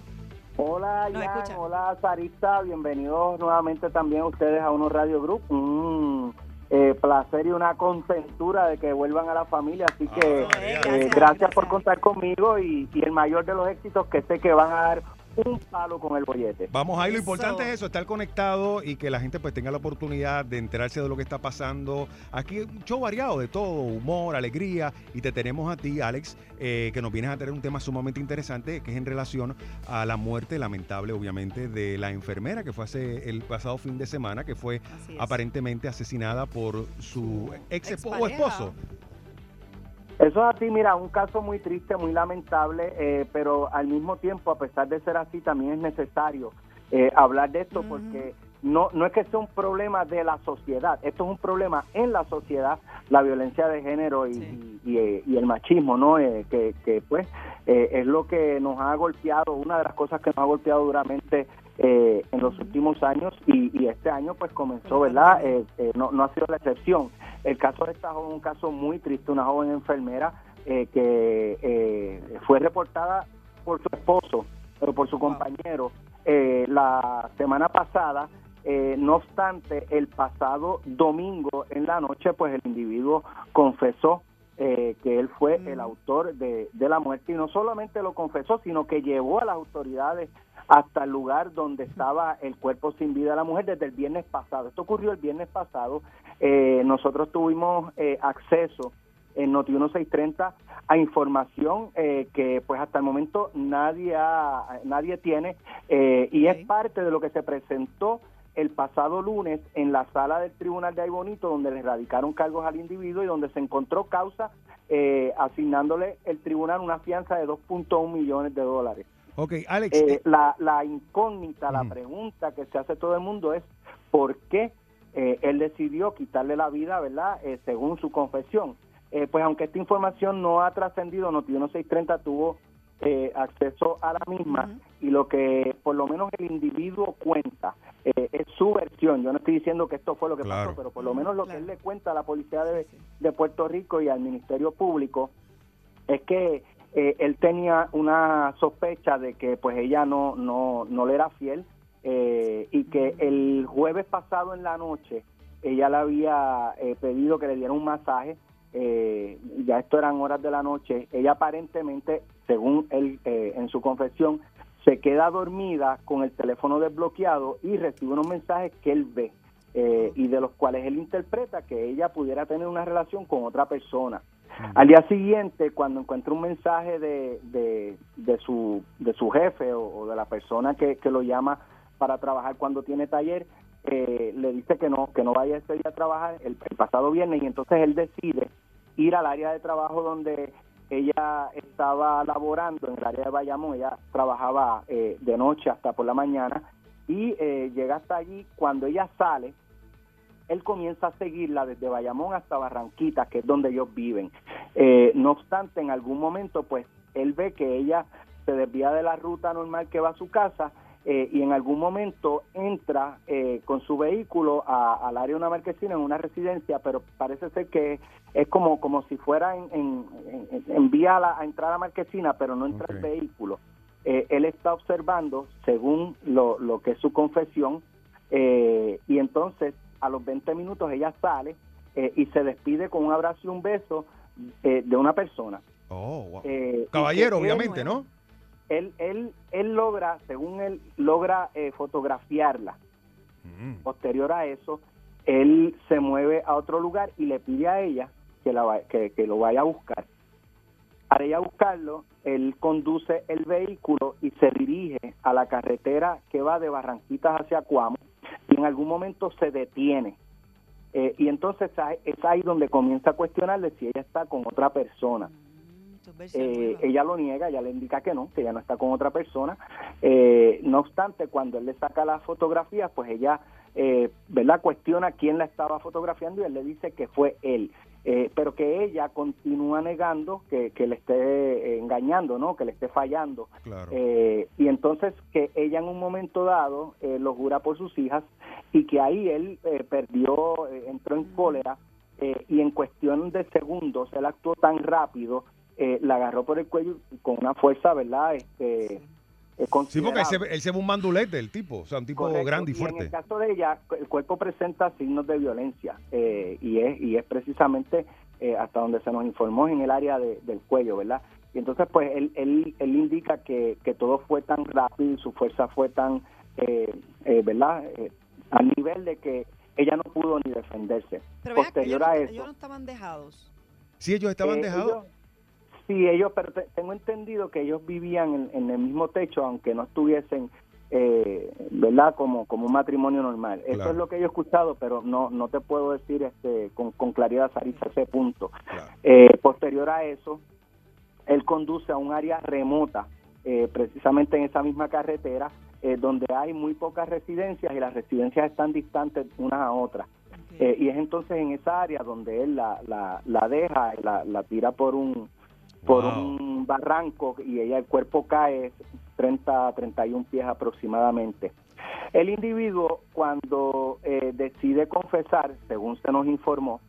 Hola, Nos Jan, escucha. hola Sarita, bienvenidos nuevamente también ustedes a Uno Radio Group. Un eh, placer y una contentura de que vuelvan a la familia, así que Ah, eh, gracias, gracias, por gracias. contar conmigo y, y el mayor de los éxitos que sé que van a dar un palo con el bollete. Vamos ahí, lo Eso. importante es eso, estar conectado y que la gente pues tenga la oportunidad de enterarse de lo que está pasando. Aquí un show variado de todo, humor, alegría y te tenemos a ti, Alex, eh, que nos vienes a tener un tema sumamente interesante que es en relación a la muerte lamentable, obviamente, de la enfermera que fue hace el pasado fin de semana, que fue aparentemente asesinada por su ex o esposo. Eso es así, mira, un caso muy triste, muy lamentable, eh, pero al mismo tiempo, a pesar de ser así, también es necesario eh, hablar de esto porque no, no es que sea un problema de la sociedad, esto es un problema en la sociedad, la violencia de género y, Sí. y- y- y el machismo, ¿no? Eh, que, que, pues eh, es lo que nos ha golpeado, una de las cosas que nos ha golpeado duramente eh, en los últimos años y, y este año pues comenzó, ¿verdad? Eh, eh, no, no ha sido la excepción. El caso de esta joven, un caso muy triste, una joven enfermera eh, que eh, fue reportada por su esposo, pero por su compañero, la semana pasada. Eh, no obstante, el pasado domingo en la noche, pues el individuo confesó eh, que él fue Mm. el autor de, de la muerte y no solamente lo confesó, sino que llevó a las autoridades hasta el lugar donde estaba el cuerpo sin vida de la mujer desde el viernes pasado. Esto ocurrió el viernes pasado. Eh, nosotros tuvimos eh, acceso en Noti 1630 a información eh, que pues hasta el momento nadie ha- nadie tiene eh, y es parte de lo que se presentó el pasado lunes en la sala del Tribunal de Aybonito donde le radicaron cargos al individuo y donde se encontró causa eh, asignándole el tribunal una fianza de 2.1 millones de dólares. Ok, Alex. Eh, eh, la, la incógnita, la pregunta que se hace todo el mundo es por qué eh, él decidió quitarle la vida, ¿verdad? Eh, según su confesión. Eh, pues aunque esta información no ha trascendido, Noti 1630 tuvo eh, acceso a la misma y lo que por lo menos el individuo cuenta eh, es su versión. Yo no estoy diciendo que esto fue lo que Claro. pasó, pero por lo menos lo que él le cuenta a la policía de, de Puerto Rico y al Ministerio Público es que eh, él tenía una sospecha de que pues ella no no no le era fiel eh, y que el jueves pasado en la noche ella le había eh, pedido que le diera un masaje eh, ya esto eran horas de la noche ella aparentemente según él eh, en su confesión se queda dormida con el teléfono desbloqueado y recibe unos mensajes que él ve eh, y de los cuales él interpreta que ella pudiera tener una relación con otra persona. Al día siguiente, cuando encuentra un mensaje de, de, de su, de su jefe o, o de la persona que, que lo llama para trabajar cuando tiene taller, eh, le dice que no, que no vaya ese día a trabajar el, el pasado viernes y entonces él decide ir al área de trabajo donde ella estaba laborando, en el área de Bayamón, ella trabajaba eh, de noche hasta por la mañana y eh, llega hasta allí, cuando ella sale, él comienza a seguirla desde Bayamón hasta Barranquita, que es donde ellos viven. Eh, no obstante, en algún momento, pues, él ve que ella se desvía de la ruta normal que va a su casa eh, y en algún momento entra eh, con su vehículo a- al área de una marquesina en una residencia, pero parece ser que es como como si fuera en, en, en- en vía a, la- a entrar a la marquesina, pero no entra el vehículo. Eh, él está observando, según lo, lo que es su confesión, eh, y entonces a los 20 minutos ella sale eh, y se despide con un abrazo y un beso eh, de una persona. oh, wow. Caballero, él- obviamente, ¿no? Él, él, él logra, según él, logra eh, fotografiarla. Mm. Posterior a eso, él se mueve a otro lugar y le pide a ella que, la, que, que lo vaya a buscar. Al ella buscarlo, él conduce el vehículo y se dirige a la carretera que va de Barranquitas hacia Cuamo y en algún momento se detiene. Eh, y entonces es ahí donde comienza a cuestionarle si ella está con otra persona. Eh, ella lo niega, ella le indica que no, que ella no está con otra persona. Eh, no obstante, cuando él le saca las fotografías, pues ella, eh, ¿verdad?, cuestiona quién la estaba fotografiando y él le dice que fue él. Eh, pero que ella continúa negando que, que le esté eh, engañando, ¿no?, que le esté fallando. Claro. Eh, y entonces que ella en un momento dado eh, lo jura por sus hijas y que ahí él eh, perdió, eh, entró en cólera eh, y en cuestión de segundos él actuó tan rápido, eh, la agarró por el cuello con una fuerza, ¿verdad? Este, Sí, porque él se, él se ve un mandulete, el tipo. O sea, un tipo Correcto. grande y en el fuerte. caso de ella, el cuerpo presenta signos de violencia eh, y, es, y es precisamente eh, hasta donde se nos informó en el área de- del cuello, ¿verdad? Y entonces, pues, él, él, él indica que, que todo fue tan rápido y su fuerza fue tan, eh, eh, ¿verdad? Eh, al nivel de que ella no pudo ni defenderse. Pero vea que Posterior ellos no, ellos estaban dejados. Sí, ellos estaban eh, dejados. ellos- sí, ellos, pero te- tengo entendido que ellos vivían en, en el mismo techo, aunque no estuviesen, eh, ¿verdad? Como, como un matrimonio normal. Eso es lo que yo he escuchado, pero no no te puedo decir este con, con claridad, Sarisa, ese punto. Claro. Eh, posterior a eso, él conduce a un área remota, eh, precisamente en esa misma carretera, eh, donde hay muy pocas residencias y las residencias están distantes unas a otras. Eh, y es entonces en esa área donde él la, la, la deja, la, la tira por un por Wow. un barranco y ella el cuerpo cae 30 31 pies aproximadamente. El individuo cuando eh, decide confesar, según se nos informó,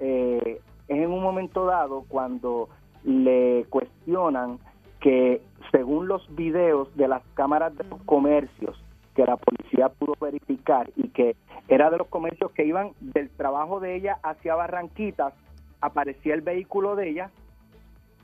eh, es en un momento dado cuando le cuestionan que según los videos de las cámaras de los comercios que la policía pudo verificar y que era de los comercios que iban del trabajo de ella hacia Barranquitas, aparecía el vehículo de ella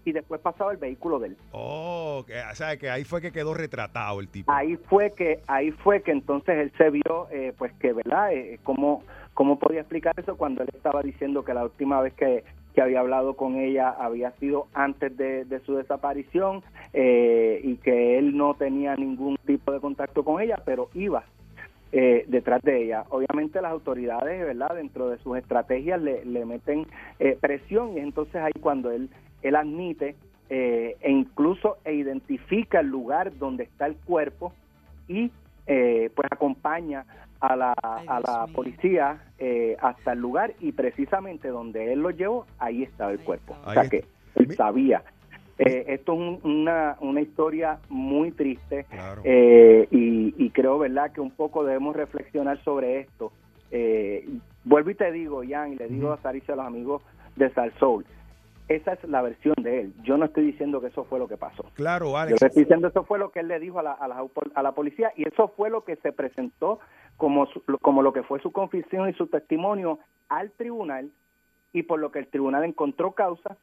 y después pasaba el vehículo de él. Oh, que, o sea, que ahí fue que quedó retratado el tipo. Ahí fue que ahí fue que entonces él se vio, eh, pues que, ¿verdad? Eh, ¿cómo, ¿Cómo podía explicar eso cuando él estaba diciendo que la última vez que, que había hablado con ella había sido antes de, de su desaparición eh, y que él no tenía ningún tipo de contacto con ella, pero iba eh, detrás de ella. Obviamente las autoridades, ¿verdad? Dentro de sus estrategias le, le meten eh, presión y entonces ahí cuando él, él admite eh, e incluso e identifica el lugar donde está el cuerpo y eh, pues acompaña a la, a la policía eh, hasta el lugar y precisamente donde él lo llevó, ahí estaba el cuerpo. o sea que él sabía. Eh, esto es un- una, una historia muy triste eh, y, y creo, ¿verdad?, que un poco debemos reflexionar sobre esto. Eh, vuelvo y te digo, Jan, y le digo a Sarisa y a los amigos de Salsoul, esa es la versión de él. Yo no estoy diciendo que eso fue lo que pasó. Claro, Yo Alex. le estoy diciendo eso fue lo que él le dijo a la, a la, a la policía y eso fue lo que se presentó como, su- como lo que fue su confesión y su testimonio al tribunal y por lo que el tribunal encontró causa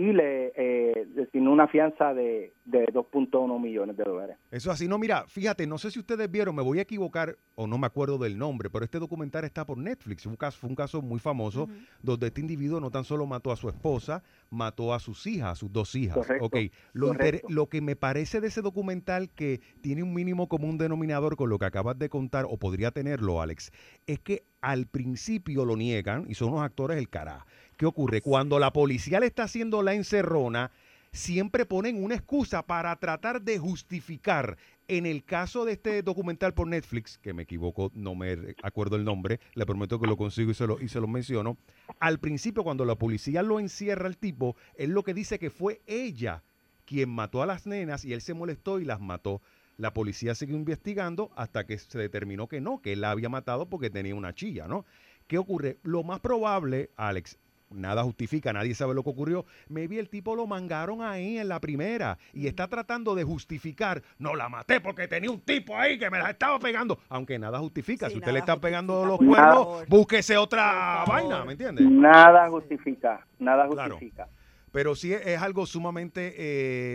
y le eh, designó una fianza de, de 2.1 millones de dólares. Eso así, no, mira, fíjate, no sé si ustedes vieron, me voy a equivocar o no me acuerdo del nombre, pero este documental está por Netflix. Un caso, fue un caso muy famoso donde este individuo no tan solo mató a su esposa, mató a sus hijas, a sus dos hijas. Correcto, Ok, lo, lo que me parece de ese documental que tiene un mínimo común denominador con lo que acabas de contar, o podría tenerlo, Alex, es que al principio lo niegan y son unos actores el cara. ¿Qué ocurre? Cuando la policía le está haciendo la encerrona, siempre ponen una excusa para tratar de justificar. En el caso de este documental por Netflix, que me equivoco, no me acuerdo el nombre, le prometo que lo consigo y se lo, y se lo menciono. Al principio, cuando la policía lo encierra al tipo, él lo que dice que fue ella quien mató a las nenas y él se molestó y las mató. La policía siguió investigando hasta que se determinó que no, que él la había matado porque tenía una chilla, ¿no? ¿Qué ocurre? Lo más probable, Alex, nada justifica, nadie sabe lo que ocurrió. Maybe el tipo lo mangaron ahí en la primera y está tratando de justificar. No la maté porque tenía un tipo ahí que me la estaba pegando. Aunque nada justifica. si usted le está pegando los Nada. cuernos, búsquese otra vaina, ¿me entiende? Nada justifica, nada Claro. justifica. Pero sí es, es algo sumamente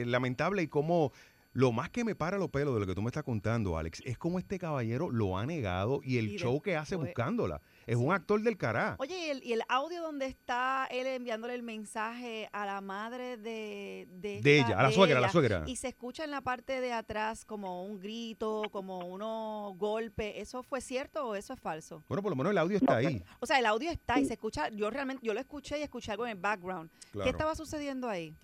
eh, lamentable y como lo más que me para los pelos de lo que tú me estás contando, Alex, es como este caballero lo ha negado y el Y show que hace buscándola. Es un actor del cará. Oye, y el, y el audio donde está él enviándole el mensaje a la madre de, de, De esta- ella, a la de suegra, a la suegra. Y se escucha en la parte de atrás como un grito, como unos golpes. ¿Eso fue cierto o eso es falso? Bueno, por lo menos el audio está ahí. O sea, el audio está y se escucha. Yo realmente, yo lo escuché y escuché algo en el background. Claro. ¿Qué estaba sucediendo ahí?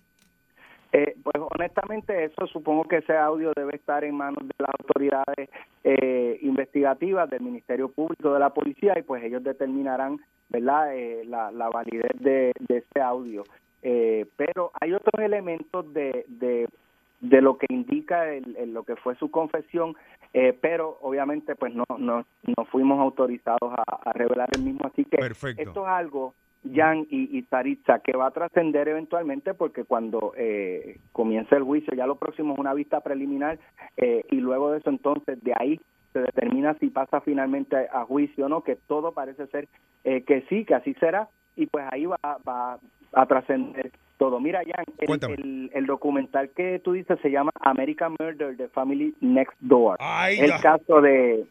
Eh, pues honestamente eso supongo que ese audio debe estar en manos de las autoridades eh, investigativas del Ministerio Público de la Policía y pues ellos determinarán verdad Eh, la, la validez de, de ese audio. Eh, pero hay otros elementos de, de, de lo que indica el, el- lo que fue su confesión eh, pero obviamente pues no, no, no fuimos autorizados a, a revelar el mismo. Así que Perfecto. esto es algo Jan y, y Saritza, que va a trascender eventualmente porque cuando eh, comience el juicio, ya lo próximo es una vista preliminar eh, y luego de eso entonces de ahí se determina si pasa finalmente a, juicio o no, que todo parece ser eh, que sí, que así será y pues ahí va, va a trascender todo. Mira, Jan, el, el, el documental que tú dices se llama American Murder, The Family Next Door. Ay, el caso de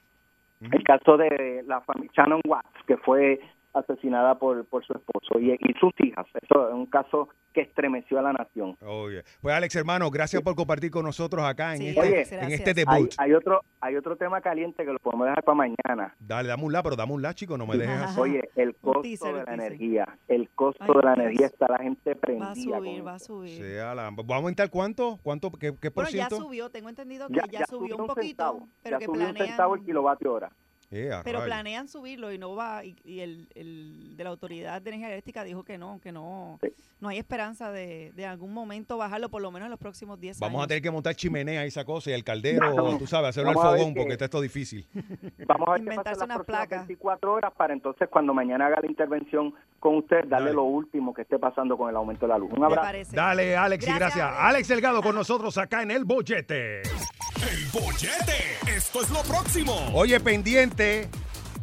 el caso de la familia Shannon Watts, que fue asesinada por, por su esposo y, y sus hijas. Eso es un caso que estremeció a la nación. Oye. Pues Alex, hermano, gracias por compartir con nosotros acá en, Sí, este, Alex, en este Hay, debut. hay otro hay otro tema caliente que lo podemos dejar para mañana. Dale, dame un la, pero dame un la, chico, no me dejes así. Oye, el costo teaser, de la energía, el costo Ay, de la Dios. energía está la gente Va a prendida. subir, con va a subir. La- ¿Vamos a aumentar cuánto? ¿Cuánto? ¿Qué, qué por Bueno, ya subió, tengo entendido que Ya, ya, ya subió subió un un poquito, centavo, pero ya que subió un centavo el kilovatio hora. Eh, pero rayos. planean subirlo y no va y, y el, el de la autoridad de energía eléctrica dijo que no, que no, Sí. no hay esperanza de, de algún momento bajarlo por lo menos en los próximos 10 Vamos a años. tener que montar chimenea y esa cosa y el caldero, Vamos. tú sabes, hacerlo al fogón que- porque está esto difícil. Vamos a Inventarse unas placas. 24 horas para entonces cuando mañana haga la intervención con usted darle Dale. lo último que esté pasando con el aumento de la luz. Un abrazo. Dale, Alex, y Gracias. Alex. Alex Delgado con nosotros acá en El Bollete. El bollete. Esto es lo próximo. Oye, pendiente.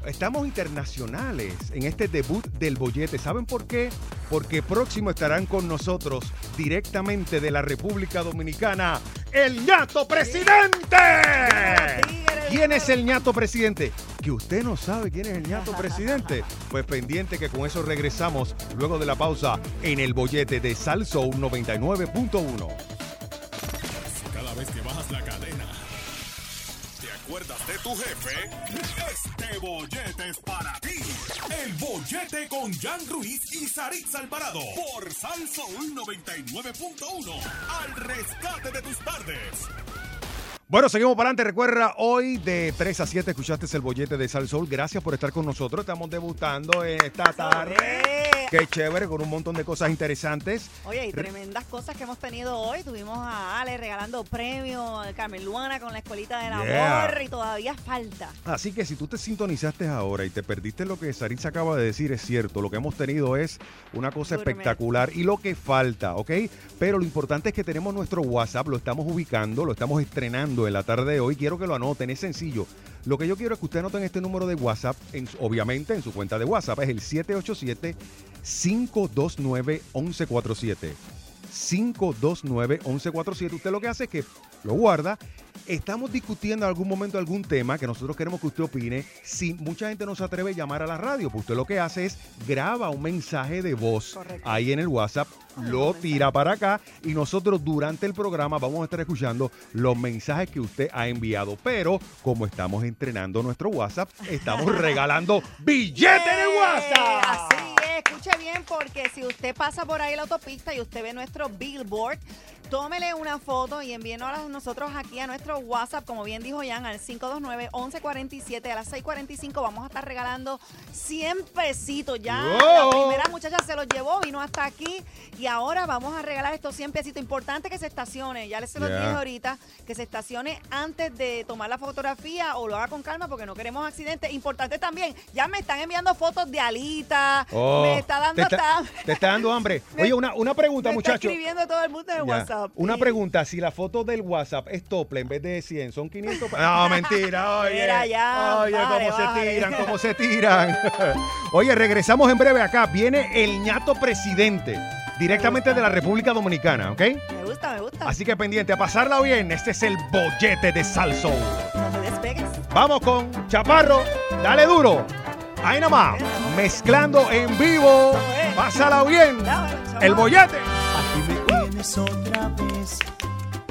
estamos internacionales en este debut del bollete. ¿Saben por qué? Porque próximo estarán con nosotros directamente de la República Dominicana el ñato presidente. ¿Quién es el ñato presidente? Que usted no sabe quién es el ñato presidente. Pues pendiente que con eso regresamos luego de la pausa en el bollete de Salso 99.1. tu jefe? Este bollete es para ti. El bollete con Jan Ruiz y Saritza Alvarado por Salsoul 99.1. Al rescate de tus tardes. Bueno, seguimos para adelante. Recuerda, hoy de 3 a 7 escuchaste el bollete de Sal Soul. Gracias por estar con nosotros. Estamos debutando esta tarde. Qué chévere, con un montón de cosas interesantes. Oye, y tremendas cosas que hemos tenido hoy. Tuvimos a Ale regalando premios, Carmen Luana con la escuelita del Yeah. amor y todavía falta. Así que si tú te sintonizaste ahora y te perdiste lo que Saritza acaba de decir, es cierto. Lo que hemos tenido es una cosa espectacular y lo que falta, ¿ok? Pero lo importante es que tenemos nuestro WhatsApp, lo estamos ubicando, lo estamos estrenando en la tarde de hoy. Quiero que lo anoten, es sencillo. Lo que yo quiero es que usted anoten este número de WhatsApp, obviamente en su cuenta de WhatsApp, es el 787-529-1147. 529-1147. Usted lo que hace es que lo guarda. Estamos discutiendo en algún momento algún tema que nosotros queremos que usted opine. Si mucha gente no se atreve a llamar a la radio, pues usted lo que hace es graba un mensaje de voz Correcto. ahí en el WhatsApp, lo tira para acá y nosotros durante el programa vamos a estar escuchando los mensajes que usted ha enviado. Pero como estamos entrenando nuestro WhatsApp, estamos regalando billetes en el WhatsApp. Así es, escuche bien porque si usted pasa por ahí la autopista y usted ve nuestro billboard, tómele una foto y envíenos a nosotros aquí a nuestro WhatsApp, como bien dijo Jan, al 529-1147 a las 6.45 vamos a estar regalando 100 pesitos. Ya la primera muchacha se los llevó, vino hasta aquí y ahora vamos a regalar estos 100 pesitos. Importante que se estacione, ya les se los Ya. dije ahorita, que se estacione antes de tomar la fotografía o lo haga con calma porque no queremos accidentes. Importante también, ya me están enviando fotos de Alita, Oh, me está dando te está, te está dando hambre. Oye, una, una pregunta, me está muchacho. escribiendo todo el mundo en. WhatsApp. Una Y- pregunta, si la foto del WhatsApp es tople en vez de 100, son 500. pa- No, mentira, oye. Mira ya, oye, cómo se tiran, cómo se tiran. oye, regresamos en breve acá. Viene el ñato presidente, directamente de la República Dominicana, ¿ok? Me gusta, me gusta. Así que pendiente, a pasarla bien. Este es el bollete de Salso. No te despegues. Vamos con Chaparro, dale duro. Ahí nomás, mezclando en vivo. Pásala bien. El bollete. Aquí me tienes otra vez,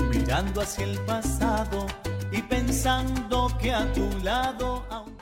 mirando hacia el pasado y pensando que a tu lado aún...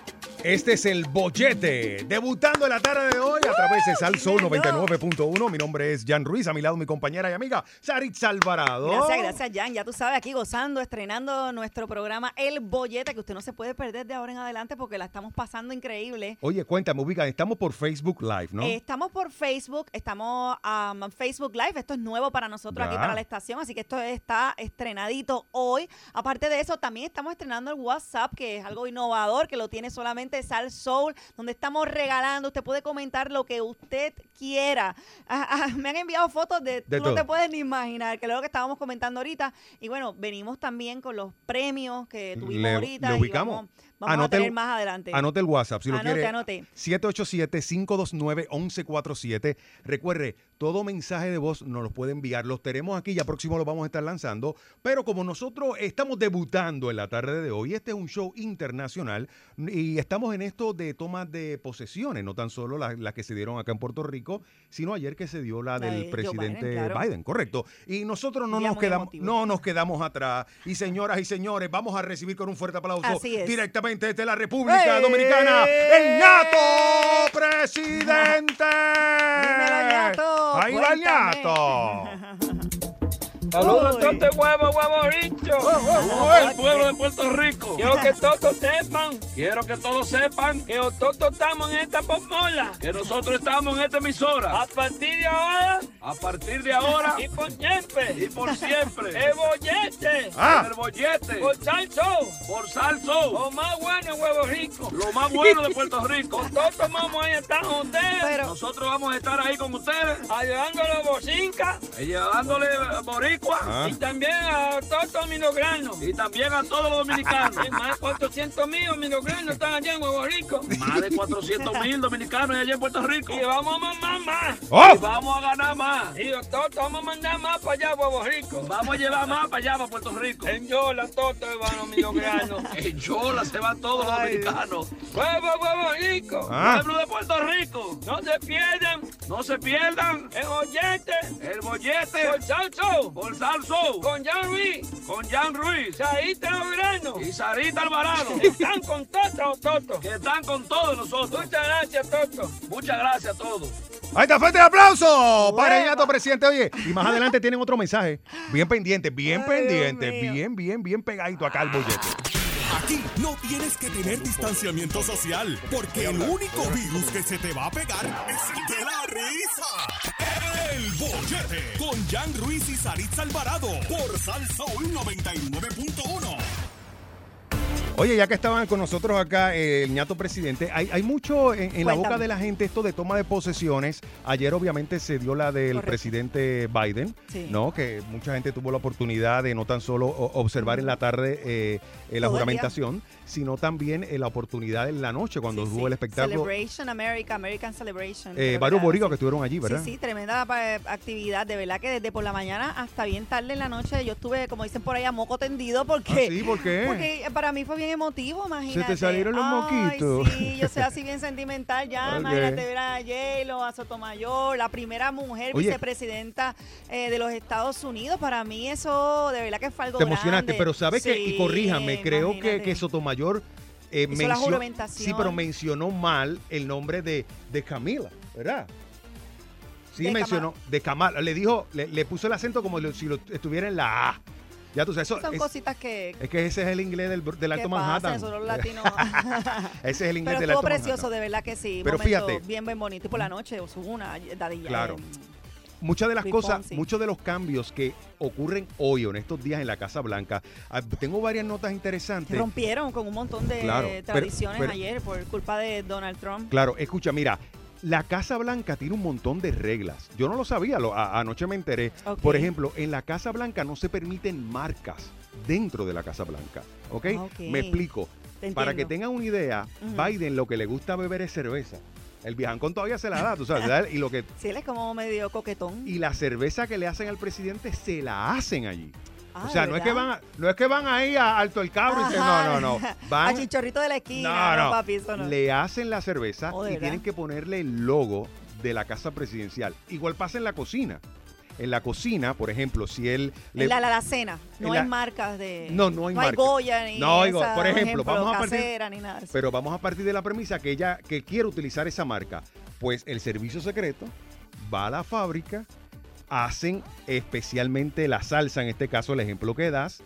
Este es el Bollete, debutando en la tarde de hoy a través de Sal Soul 99.1. Mi nombre es Jan Ruiz, a mi lado mi compañera y amiga Saritza Alvarado. Gracias, gracias, Jan. Ya tú sabes, aquí gozando, estrenando nuestro programa El Bollete, que usted no se puede perder de ahora en adelante porque la estamos pasando increíble. Oye, cuéntame, ubica, estamos por Facebook Live, ¿no? Eh, estamos por Facebook, estamos um, Facebook Live, esto es nuevo para nosotros Ya. aquí para la estación, así que esto está estrenadito hoy. Aparte de eso, también estamos estrenando el WhatsApp, que es algo innovador, que lo tiene solamente Sal Soul, donde estamos regalando, usted puede comentar lo que usted quiera. Ah, ah, me han enviado fotos de, De tú no te puedes ni imaginar, que es lo que estábamos comentando ahorita. Y bueno, venimos también con los premios que tuvimos Le- ahorita. le y ubicamos. vamos, a el- tener más adelante. Anote el WhatsApp si lo Anote, quiere. anote. 787-529-1147. Recuerde, todo mensaje de voz nos lo puede enviar. Los tenemos aquí, ya próximo los vamos a estar lanzando. Pero como nosotros estamos debutando en la tarde de hoy, este es un show internacional y estamos en esto de tomas de posesiones, no tan solo las que se dieron acá en Puerto Rico, sino ayer que se dio la La del de presidente Biden, claro. Biden, correcto. Y nosotros no Día nos quedamos, emotivo. no nos quedamos atrás. Y señoras y señores, vamos a recibir con un fuerte aplauso directamente desde la República ¡Eh! Dominicana, el ñato presidente. Dímelo, ñato, Ahí Saludos a este huevo, huevo bicho. el pueblo de Puerto Rico. Quiero que todos sepan, quiero que todos sepan que todos estamos en esta pomola, que nosotros estamos en esta emisora. A partir de ahora, A partir de ahora Y por siempre. y por siempre. El bollete. Ah. El bollete. Por salso. Por Salso. Lo más bueno es huevo rico. Lo más bueno de Puerto Rico. Nosotros vamos a estar con ustedes. Pero, Nosotros vamos a estar ahí con ustedes, ayudando a los bocinca eh, llevándole eh, boricua Ah. y también a todos los y también a todos los dominicanos. Y más de 400 mil minogranos están allá en Huevo Rico. Más de 400 mil dominicanos allá en Puerto Rico. Y vamos a mandar más. ¡Oh! Y vamos a ganar más. Y nosotros vamos a mandar más para allá, Huevo Rico. Vamos a llevar más para allá, para Puerto Rico. En Yola, todos van los minogranos. En Yola se van todos los dominicanos. Huevo, Huevo Rico. Ah. Pueblo de Puerto Rico. No se pierdan No se pierdan el bollete el bollete por salso por Salso con Jan Ruiz, con Jan Ruiz Saíta Lograno. y Sarita Alvarado. Están con todos, Toto. que están con todos nosotros. Muchas gracias, Toto. Muchas gracias a todos. Ahí está, fuerte el aplauso para el ñato presidente. Oye, y más adelante tienen otro mensaje. Bien pendiente, bien Ay, pendiente, bien, bien, bien pegadito acá al bollete. Aquí no tienes que tener distanciamiento social, porque el único virus que se te va a pegar es el de la risa. El bollete con Jan Ruiz y Saritza Alvarado por Salsoul 99.1. Oye, ya que estaban con nosotros acá eh, el ñato presidente, hay, hay mucho en, en la boca de la gente esto de toma de posesiones. Ayer obviamente se dio la del Correcto. presidente Biden, Sí. ¿no? Que mucha gente tuvo la oportunidad de no tan solo observar en la tarde eh, la día. Sino también eh, la oportunidad en la noche cuando Sí, hubo sí. el espectáculo. Celebration America, American Celebration. Eh, varios boricuas sí. que estuvieron allí, ¿verdad? Sí, sí, tremenda pa- actividad. De verdad que desde por la mañana hasta bien tarde en la noche yo estuve, como dicen por ahí, a moco tendido porque... Ah, sí, ¿por qué? Porque para mí fue bien emotivo, imagínate. salieron los Ay, moquitos. sí, yo soy así bien sentimental ya. Ok. Imagínate ver a J-Lo, a Sotomayor, la primera mujer Oye. vicepresidenta eh, de losEstados Unidos. Para mí eso de verdad que fue algo Te emocionaste, grande. pero sabes que, y Sí, corríjame, creo que, que Sotomayor eh, Hizo la mencio- juramentación. Sí, pero mencionó mal el nombre de, de Camila, ¿verdad? Sí, De mencionó, de Kamala. Le dijo, le, le puso el acento como si lo estuviera en la A. Ya tú sabes, eso Son es, cositas que... es que ese es el inglés del, del Alto Manhattan. Son los latinos. ese es el inglés Pero del Alto precioso, Manhattan. de verdad que sí. Pero momento fíjate. Bien, bien bonito. Y por la noche, una Daddy Claro. eh, Muchas de las cosas, muchos de los cambios que ocurren hoy o en estos días en la Casa Blanca, ah, tengo varias notas interesantes. rompieron con un montón de Claro, tradiciones pero- ayer por culpa de Donald Trump. Claro, escucha, mira, la Casa Blanca tiene un montón de reglas. Yo no lo sabía, lo- a- anoche me enteré. Por ejemplo, en la Casa Blanca no se permiten marcas dentro de la Casa Blanca. ¿Ok? Ah. Me explico. Para que tengan una idea. Biden lo que le gusta beber es cerveza. El viajancón todavía se la da, tú sabes, ¿verdad? y lo que Sí, él es como medio coquetón. y la cerveza que le hacen al presidente se la hacen allí. Ah, o sea, ¿de no es que van a- no es que van ahí a Alto el Cabro y dicen, no, no, no. A Van chichorrito de la esquina. no, No, no. papi, eso no. Le hacen la cerveza Oh, ¿de y verdad? tienen que ponerle el logo de la casa presidencial. Igual pasa en la cocina. En la cocina, por ejemplo, si él le- La, la, la cena. No en hay marcas de. No, no hay marca. Goya ni. No hay esa, por ejemplo, vamos a partir- casera, ni nada pero vamos a partir de la premisa que ella que quiere utilizar esa marca. Pues el servicio secreto va a la fábrica, hacen especialmente la salsa, en este caso el ejemplo que das,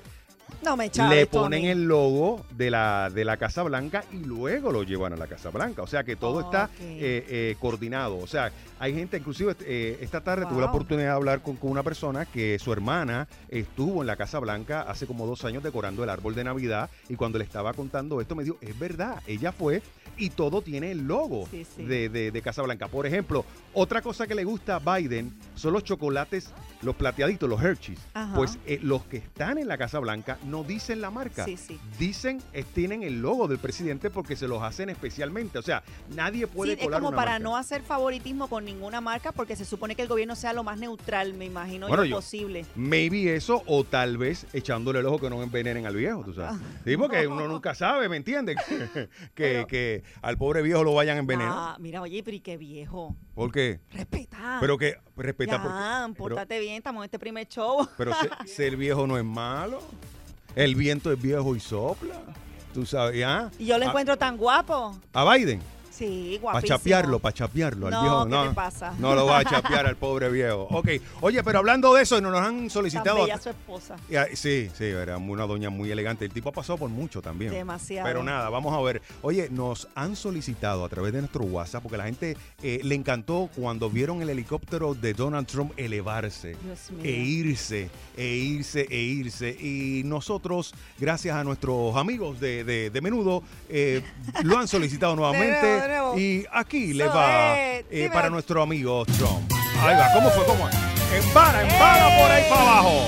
No me chaves le ponen el logo de la, de la Casa Blanca y luego lo llevan a la Casa Blanca. O sea que todo está eh, eh, coordinado. O sea, hay gente, inclusive eh, esta tarde tuve la oportunidad de hablar con, con una persona que su hermana estuvo en la Casa Blanca hace como dos años decorando el árbol de Navidad y cuando le estaba contando esto me dijo, es verdad, ella fue y todo tiene el logo Sí, sí. De, de, de Casa Blanca. Por ejemplo, otra cosa que le gusta a Biden son los chocolates, los plateaditos, los Hershey's. Ajá. Pues eh, los que están en la Casa Blanca no dicen la marca. Sí, sí. Dicen, eh, tienen el logo del presidente porque se los hacen especialmente. O sea, nadie puede Sí, es como una para marca. no hacer favoritismo con ninguna marca porque se supone que el gobierno sea lo más neutral, me imagino Bueno, yo posible. Maybe eso o tal vez echándole el ojo que no envenenen al viejo, tú sabes. Ah. Sí, porque uno nunca sabe, ¿me entiendes? que, que al pobre viejo lo vayan a envenenar. Ah, mira, oye, pero y qué viejo. ¿Por qué? Respeta. Pero que respeta ya, porque... pero- pórtate bien, estamos en este primer show. Pero se- ser viejo no es malo. El viento es viejo y sopla. Tú sabes, ¿ya? Y yo lo A- encuentro tan guapo. A, Biden. Sí, Para guapísimo. chapearlo, para chapearlo al No, viejo. ¿qué no, te pasa? no lo va a chapear al pobre viejo. Ok, oye, pero hablando de eso, nos han Tan solicitado. bella su esposa. Sí, sí, era una doña muy elegante. El tipo ha pasado por mucho también. Demasiado. Pero nada, vamos a ver. Oye, nos han solicitado a través de nuestro WhatsApp, porque la gente eh, le encantó cuando vieron el helicóptero de Donald Trump elevarse, Dios mío. e irse, e irse, e irse. Y nosotros, gracias a nuestros amigos de, de- de Menudo, eh, lo han solicitado nuevamente. Nuevo. Y aquí le va es. eh, para nuestro amigo Trump. Ahí va, ¿cómo fue? ¿Cómo? Embara, embara por ahí para abajo.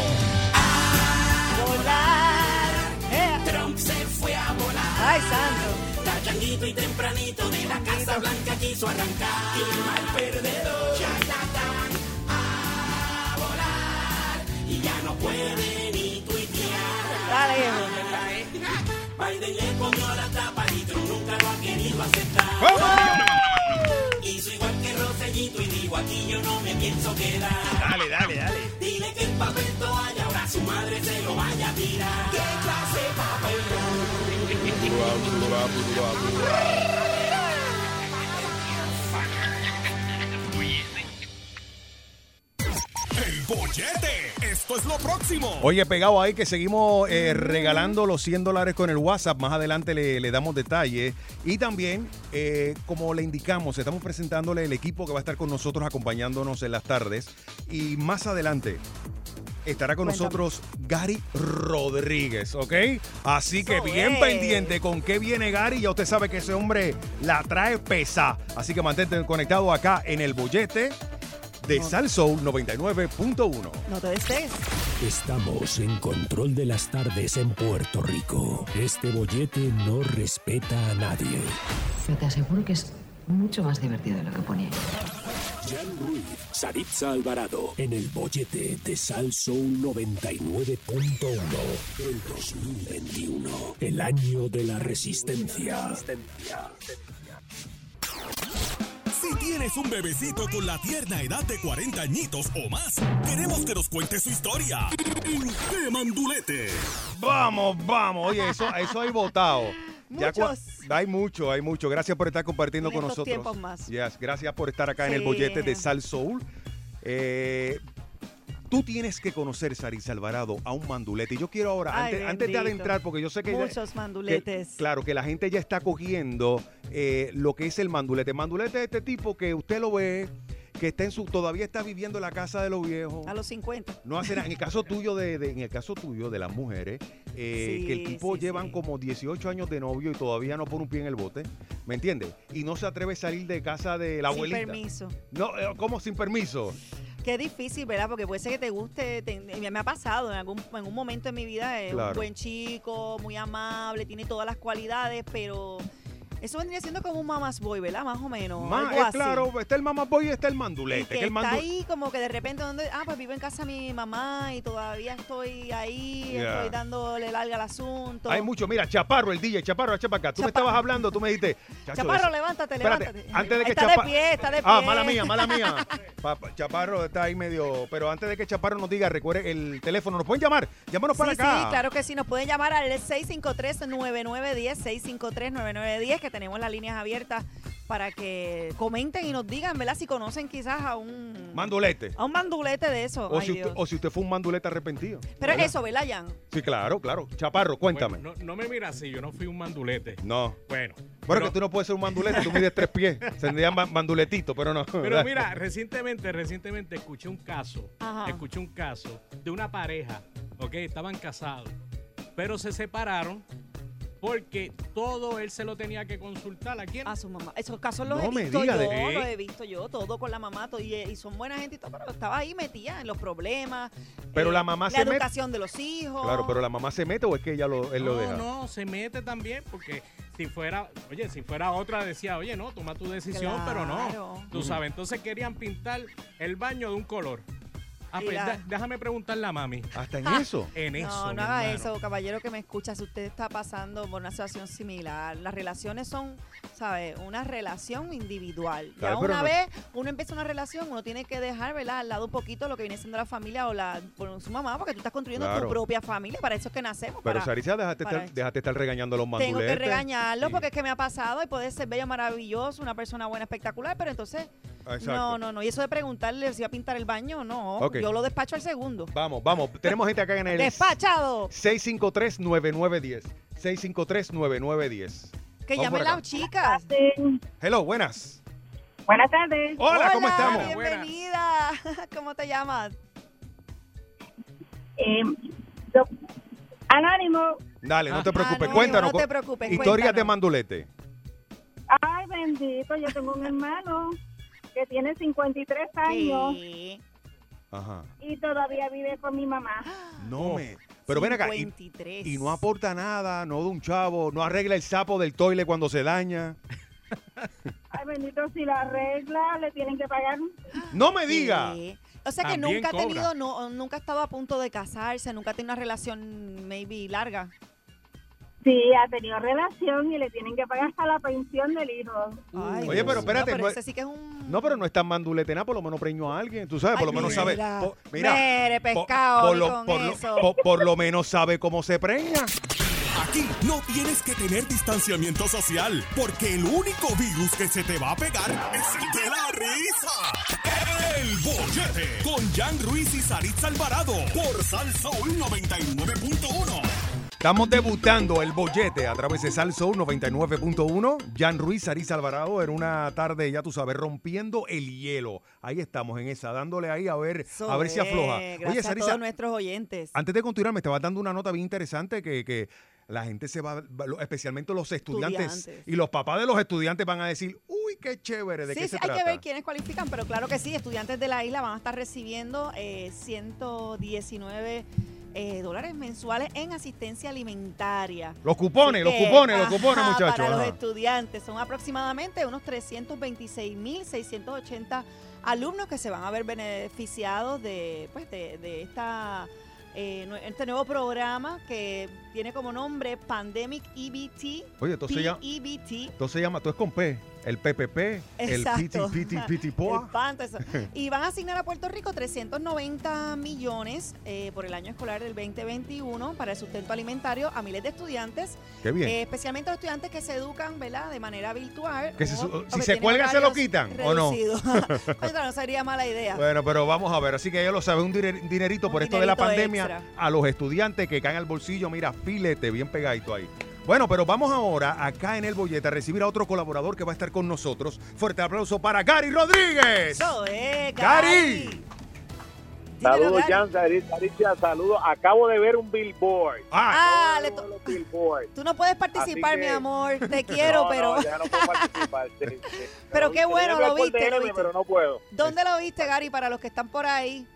Trump se fue a volar. Ay, santo. Tachanguito y tempranito de la Casa Blanca quiso arrancar. Y mal perdedor. Charlatán. A volar. Y ya no puede ni tuitear. Dale, viejo. Biden le comió la tapa y Trump nunca lo ha querido aceptar. Hizo igual que Rosellito y digo aquí yo no me pienso quedar. Dale, dale, dale. Dile que el papel toalla ahora su madre se lo vaya a tirar. ¿Qué clase El bollete. Esto es lo próximo. Oye, pegado ahí que seguimos eh, regalando los 100 dólares con el WhatsApp. Más adelante le, le damos detalles. Y también, eh, como le indicamos, estamos presentándole el equipo que va a estar con nosotros acompañándonos en las tardes. Y más adelante estará con Cuéntame. nosotros Gary Rodríguez, ¿ok? Así que Eso bien es. pendiente con qué viene Gary. Ya usted sabe que ese hombre la trae pesa. Así que mantente conectado acá en el bollete de Sal Soul 99.1. No te despegues. Estamos en control de las tardes en Puerto Rico. Este bollete no respeta a nadie. Pero te aseguro que es mucho más divertido de lo que ponía. Jan Ruiz, Saritza Alvarado, en el bollete de Sal Soul 99.1. El 2021, el año de la resistencia. Si tienes un bebecito con la tierna edad de 40 añitos o más, queremos que nos cuente su historia. ¿En qué mandulete? Vamos, vamos. Oye, eso, eso hay votado. Ya hay mucho, hay mucho. Gracias por estar compartiendo En con estos nosotros. tiempos más. Yes, gracias por estar acá en el bollete de Sal Soul. Eh, tú tienes que conocer, Saris Alvarado, a un mandulete. Y yo quiero ahora, Ay, antes, antes de adentrar, porque yo sé que... Muchos manduletes. claro, que la gente ya está cogiendo eh, lo que es el mandulete. Mandulete es este tipo que usted lo ve, que está en su, todavía está viviendo en la casa de los viejos. A los 50. No hace nada. En el caso tuyo de, de- en el caso tuyo de las mujeres, eh, Sí, que el tipo sí, llevan sí. como 18 años de novio y todavía no pone un pie en el bote, ¿me entiendes? Y no se atreve a salir de casa de la Sin abuelita. permiso. No, eh, ¿cómo sin permiso? Qué difícil, ¿verdad? Porque puede ser que te guste, te- me ha pasado en algún, en un momento de mi vida, es Claro. un buen chico, muy amable, tiene todas las cualidades, pero eso vendría siendo como un mamás boy, ¿verdad? Más o menos. Ma- algo es así. claro, está el mamá boy y está el mandulete. que que el está ahí como que de repente, donde, ah, pues vivo en casa de mi mamá y todavía estoy ahí, Yeah. estoy dándole larga al asunto. Hay mucho, mira, Chaparro, el DJ, Chaparro, acá. Tú me estabas hablando, tú me dijiste. "Chacho, Chaparro, levántate, Espérate, levántate. antes de que está Chapa- de pie, está de pie. Ah, mala mía, mala mía. Pa- pa- Chaparro está ahí medio. Pero antes de que Chaparro nos diga, recuerde el teléfono. Nos pueden llamar. Llámanos para sí, acá. Sí, claro que sí. Nos pueden llamar al 653-9910, 653-9910, que tenemos las líneas abiertas para que comenten y nos digan, ¿verdad? Si conocen quizás a un... Mandulete. A un mandulete de eso. O Ay, si, usted, Dios. o si usted fue un mandulete arrepentido. Pero ¿Verdad? eso, ¿verdad, Jan? Sí, claro, claro. Chaparro, cuéntame. Bueno, no, no me mira así, yo no fui un mandulete. no. Bueno. Bueno, que tú no puedes ser un mandulete, tú mides tres pies. Se me llama manduletito, pero no. Pero mira, recientemente, recientemente escuché un caso, Ajá. escuché un caso de una pareja, ¿ok? Estaban casados, pero se separaron porque todo él se lo tenía que consultar a quién. A su mamá. Esos casos los No he visto yo, de- los he visto yo, todo con la mamá, todo, y, y son buena gente y todo, pero estaba ahí metida en los problemas. Pero eh, la mamá la se mete. educación de los hijos. Claro, pero la mamá se mete o es que ella lo, él lo no, deja. no, se mete también porque si fuera, oye, si fuera otra decía, oye, no, toma tu decisión, pero no. Claro. Tú sabes, entonces querían pintar el baño de un color. Ah, pues, la- déjame preguntarle a mami. ¿Hasta en eso? En eso. No, no haga eso, caballero que me escucha. Si usted está pasando por una situación similar, las relaciones son, ¿sabe? Una relación individual. Claro, ya una no- vez uno empieza una relación, uno tiene que dejar, ¿verdad? Al lado un poquito lo que viene siendo la familia o la por su mamá, porque tú estás construyendo Claro. tu propia familia. Para eso es que nacemos. Pero para- Sarisa, déjate estar, déjate estar regañando a los tengo manduletes. que regañarlo Sí. porque es que me ha pasado y puede ser bello, maravilloso, una persona buena, espectacular, pero entonces, Exacto. no, no, no. Y eso de preguntarle si va a pintar el baño, no. Ok. Yo lo despacho al segundo. Vamos, vamos. Tenemos gente acá en el Despachado. 653-9910. 653-9910. Que Vamos llamen las chicas. Hello, buenas. Buenas tardes. Hola, ¿cómo estamos? Bienvenida. ¿Cómo te llamas? Eh, yo- Anónimo. Dale, no te Ah, preocupes. no, Cuéntanos. no te preocupes, Historias de mandulete. Ay, bendito, yo tengo un hermano que tiene 53 años Ajá. y todavía vive con mi mamá. No me. Pero ven acá. Y, 53. y no aporta nada, no da un chavo, no arregla el sapo del toile cuando se daña. Ay, bendito, si la arregla, le tienen que pagar. No me diga. Sí. O sea que También nunca ha cobra. tenido, no, nunca ha estado a punto de casarse, nunca ha tenido una relación maybe larga. Sí, ha tenido relación y le tienen que pagar hasta la pensión del hijo. Ay, Oye, pero espérate, pero no ese es- sí que es un... No, pero no es tan mandulete nada, por lo menos preñó a alguien. Tú sabes, por lo menos sabe. mira. po- Mira. Mere, po- pescado, por, lo, con por lo- eso. po- por lo menos sabe cómo se preña. Aquí no tienes que tener distanciamiento social, porque el único virus que se te va a pegar es el de la risa. El bollete con Jan Ruiz y Saritza Alvarado por Salsoul 99.1. Estamos debutando el bollete a través de Sal Soul 99.1. Jan Ruiz, Sarisa Alvarado, en una tarde, ya tú sabes, rompiendo el hielo. Ahí estamos en esa, dándole ahí a ver, a ver si afloja. Gracias Oye, a Sarisa, todos nuestros oyentes. antes de continuar, me estabas dando una nota bien interesante que, que la gente se va, especialmente los estudiantes, Estudiantes. y los papás de los estudiantes van a decir, uy, qué chévere, ¿de Sí, qué sí, se hay trata? que ver quiénes cualifican, pero claro que sí, estudiantes de la isla van a estar recibiendo eh, 119 eh, dólares mensuales en asistencia alimentaria. Los cupones, los cupones, los cupones, muchachos. Para los estudiantes son aproximadamente unos 326.680 alumnos que se van a ver beneficiados de, pues, de, de esta, eh, este nuevo programa que tiene como nombre Pandemic EBT. Oye, esto se llama-. Entonces se llama, tú es con P, el PPP, Exacto. el PT, PT, eso. Y van a asignar a Puerto Rico 390 millones eh, por el año escolar del 2021 para el sustento alimentario a miles de estudiantes. Qué bien. eh, especialmente a los estudiantes que se educan, ¿verdad? De manera virtual. Que o- si que se cuelgan, ¿se lo quitan o no? no sería mala idea. Bueno, pero vamos a ver, así que ella lo sabe, un diner- dinerito por esto de la pandemia extra. a los estudiantes que caen al bolsillo, mira, filete bien pegadito ahí. Bueno, pero vamos ahora acá en el bollete a recibir a otro colaborador que va a estar con nosotros. Fuerte aplauso para Gary Rodríguez. Eso es, Gary. Saludos, Jan, saludos. Acabo de ver un billboard. Ah, Los billboards. Tú no puedes participar, mi amor. Te quiero, No, pero. No, ya no puedo participar. sí, sí. Pero qué bueno, lo viste, lo viste. Pero no puedo. ¿Dónde lo viste, Gary? Para los que están por ahí.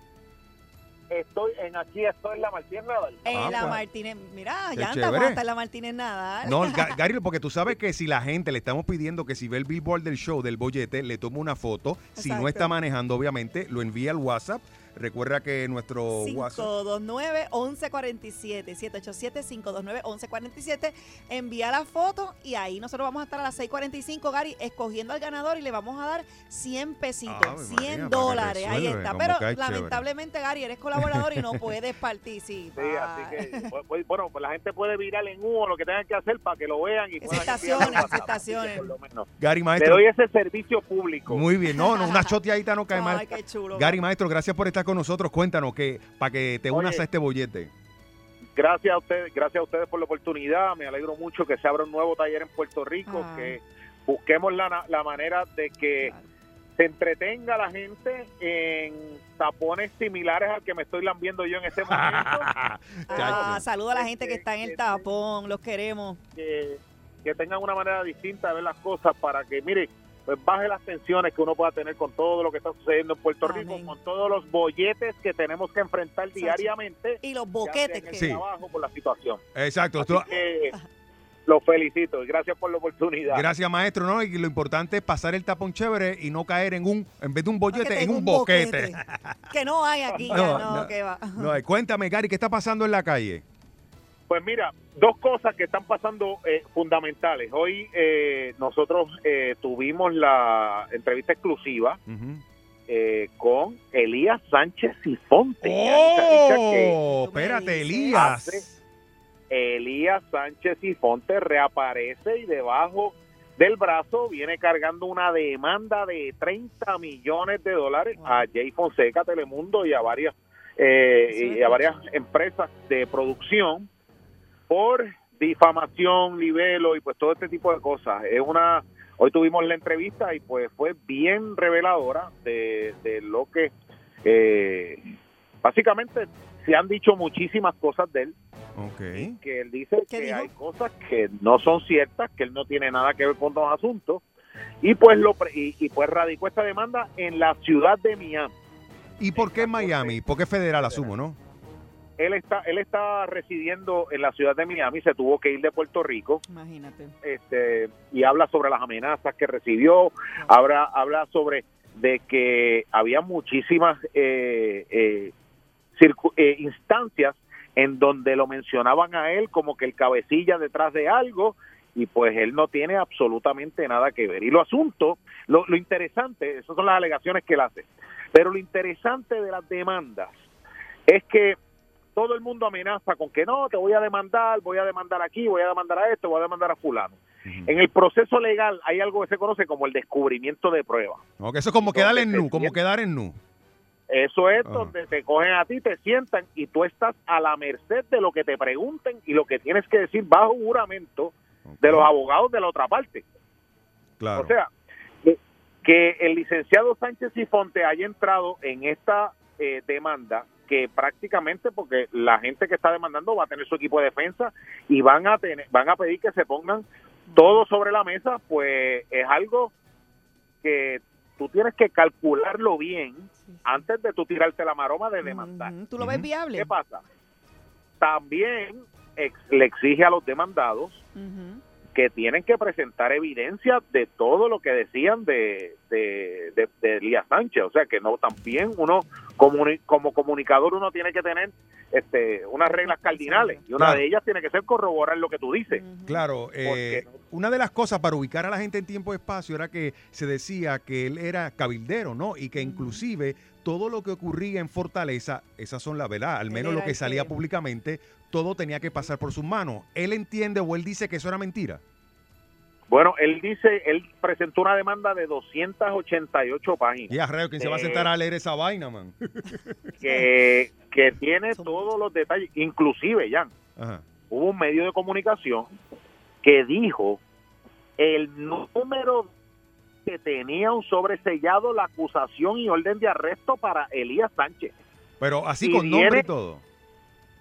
Estoy en aquí, estoy en la Martínez Nadal. En Ah, la pues. Martínez. Mira, ya estamos hasta en la Martínez Nadal. No, Ga- Gary, porque tú sabes que si la gente le estamos pidiendo que si ve el billboard del show del bollete, le tome una foto. Si no está manejando, obviamente, lo envía al WhatsApp. Recuerda que nuestro WhatsApp. 529-1147, 787-529-1147. Envía la foto y ahí nosotros vamos a estar a las 6:45, Gary, escogiendo al ganador y le vamos a dar 100 pesitos, Ave 100 María, para que dólares. Ahí está. Pero lamentablemente, Gary, eres colaborador y no puedes participar. Sí, así que, pues, bueno, pues la gente puede virar en uno lo que tengan que hacer para que lo vean y lo menos Gary Maestro. doy ese servicio público. Muy bien, no, no, una choteadita no cae mal. Ay, qué chulo. Gary Maestro, gracias por estar con nosotros. Cuéntanos que para que te unas a este bollete. Gracias a ustedes, gracias a ustedes por la oportunidad. Me alegro mucho que se abra un nuevo taller en Puerto Rico, Ah. que busquemos la, la manera de que se entretenga la gente en tapones similares al que me estoy lambiendo yo en este momento. Ah, saluda a la gente que está en el tapón, los queremos. que, que tengan una manera distinta de ver las cosas para que, mire, pues baje las tensiones que uno pueda tener con todo lo que está sucediendo en Puerto Rico, con todos los bolletes que tenemos que enfrentar diariamente. Y los ya boquetes que... Sí. trabajo por la situación. Exacto. Así tú- que Los felicito y gracias por la oportunidad. Gracias, maestro. ¿no? Y lo importante es pasar el tapón chévere y no caer en un, en vez de un bollete, en un un boquete. Que no hay aquí, ya, No, no, no. que va. No, eh, cuéntame, Gary, ¿qué está pasando en la calle? Pues mira, dos cosas que están pasando eh, fundamentales. Hoy eh, nosotros eh, tuvimos la entrevista exclusiva eh, con Elías Sánchez y Fonte. ¡Oh! Espérate, Elías. Elías Sánchez y Fonte reaparece y debajo del brazo viene cargando una demanda de 30 millones de dólares a Jay Fonseca, Telemundo y a varias eh, y a varias empresas de producción por difamación, libelo y pues todo este tipo de cosas. Es una hoy tuvimos la entrevista y pues fue bien reveladora de, de lo que eh, básicamente se han dicho muchísimas cosas de él Ok. que él dice que hay cosas que no son ciertas, que él no tiene nada que ver con los asuntos y pues lo pre- y, y pues radicó esta demanda en la ciudad de Miami. ¿Y por qué en Miami? ¿Por qué federal, asumo, no? Él está él está residiendo en la ciudad de Miami, se tuvo que ir de Puerto Rico. Imagínate. este y habla sobre las amenazas que recibió, habla, habla sobre de que había muchísimas eh, eh, circu- eh, instancias en donde lo mencionaban a él como que el cabecilla detrás de algo y pues él no tiene absolutamente nada que ver. Y lo asunto, lo, lo interesante, esas son las alegaciones que él hace, pero lo interesante de las demandas es que todo el mundo amenaza con que no, te voy a demandar, voy a demandar aquí, voy a demandar a esto, voy a demandar a fulano. En el proceso legal hay algo que se conoce como el descubrimiento de pruebas. Ok, eso es como quedar en nu, como quedar en nu. Eso es donde te cogen a ti, te sientan y tú estás a la merced de lo que te pregunten y lo que tienes que decir bajo juramento de los abogados de la otra parte. Claro. O sea, que, que el licenciado Sánchez y Fonte haya entrado en esta eh, demanda que prácticamente porque la gente que está demandando va a tener su equipo de defensa y van a tener van a pedir que se pongan todo sobre la mesa, pues es algo que tú tienes que calcularlo bien antes de tú tirarte la maroma de demandar. ¿Tú lo ves viable? ¿Qué pasa? También ex- le exige a los demandados que tienen que presentar evidencia de todo lo que decían de, de, de, de Elías Sánchez. O sea, que no también uno, comuni- como comunicador, uno tiene que tener este, unas reglas cardinales. Y una Claro. de ellas tiene que ser corroborar lo que tú dices. Claro, eh, una de las cosas para ubicar a la gente en tiempo y espacio era que se decía que él era cabildero, ¿no? Y que inclusive todo lo que ocurría en Fortaleza, esas son la verdad, al menos lo que salía que- públicamente, todo tenía que pasar por sus manos. Él entiende o él dice que eso era mentira. Bueno, él dice, él presentó una demanda de 288 páginas. Y a reo, ¿quién se va a Eh, sentar a leer esa vaina, man? que, que tiene todos los detalles, inclusive, Jan, Ajá. hubo un medio de comunicación que dijo el número que tenía un sobresellado la acusación y orden de arresto para Elías Sánchez. Pero así Y con nombre y todo.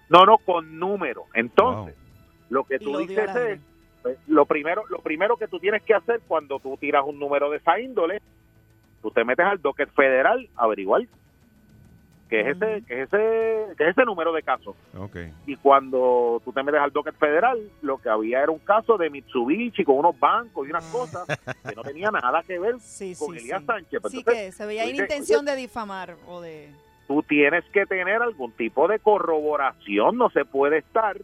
No, no, con número. Entonces, lo que tú lo dices es, lo primero, lo primero que tú tienes que hacer cuando tú tiras un número de esa índole, tú te metes al docket federal a averiguar qué es ese, qué es ese, qué es ese número de caso. Ok. Y cuando tú te metes al docket federal, lo que había era un caso de Mitsubishi con unos bancos y unas cosas que no tenía nada que ver con Elías Sánchez. Pues Sí, entonces, que se veía dices, intención de difamar o de... tú tienes que tener algún tipo de corroboración, no se puede estar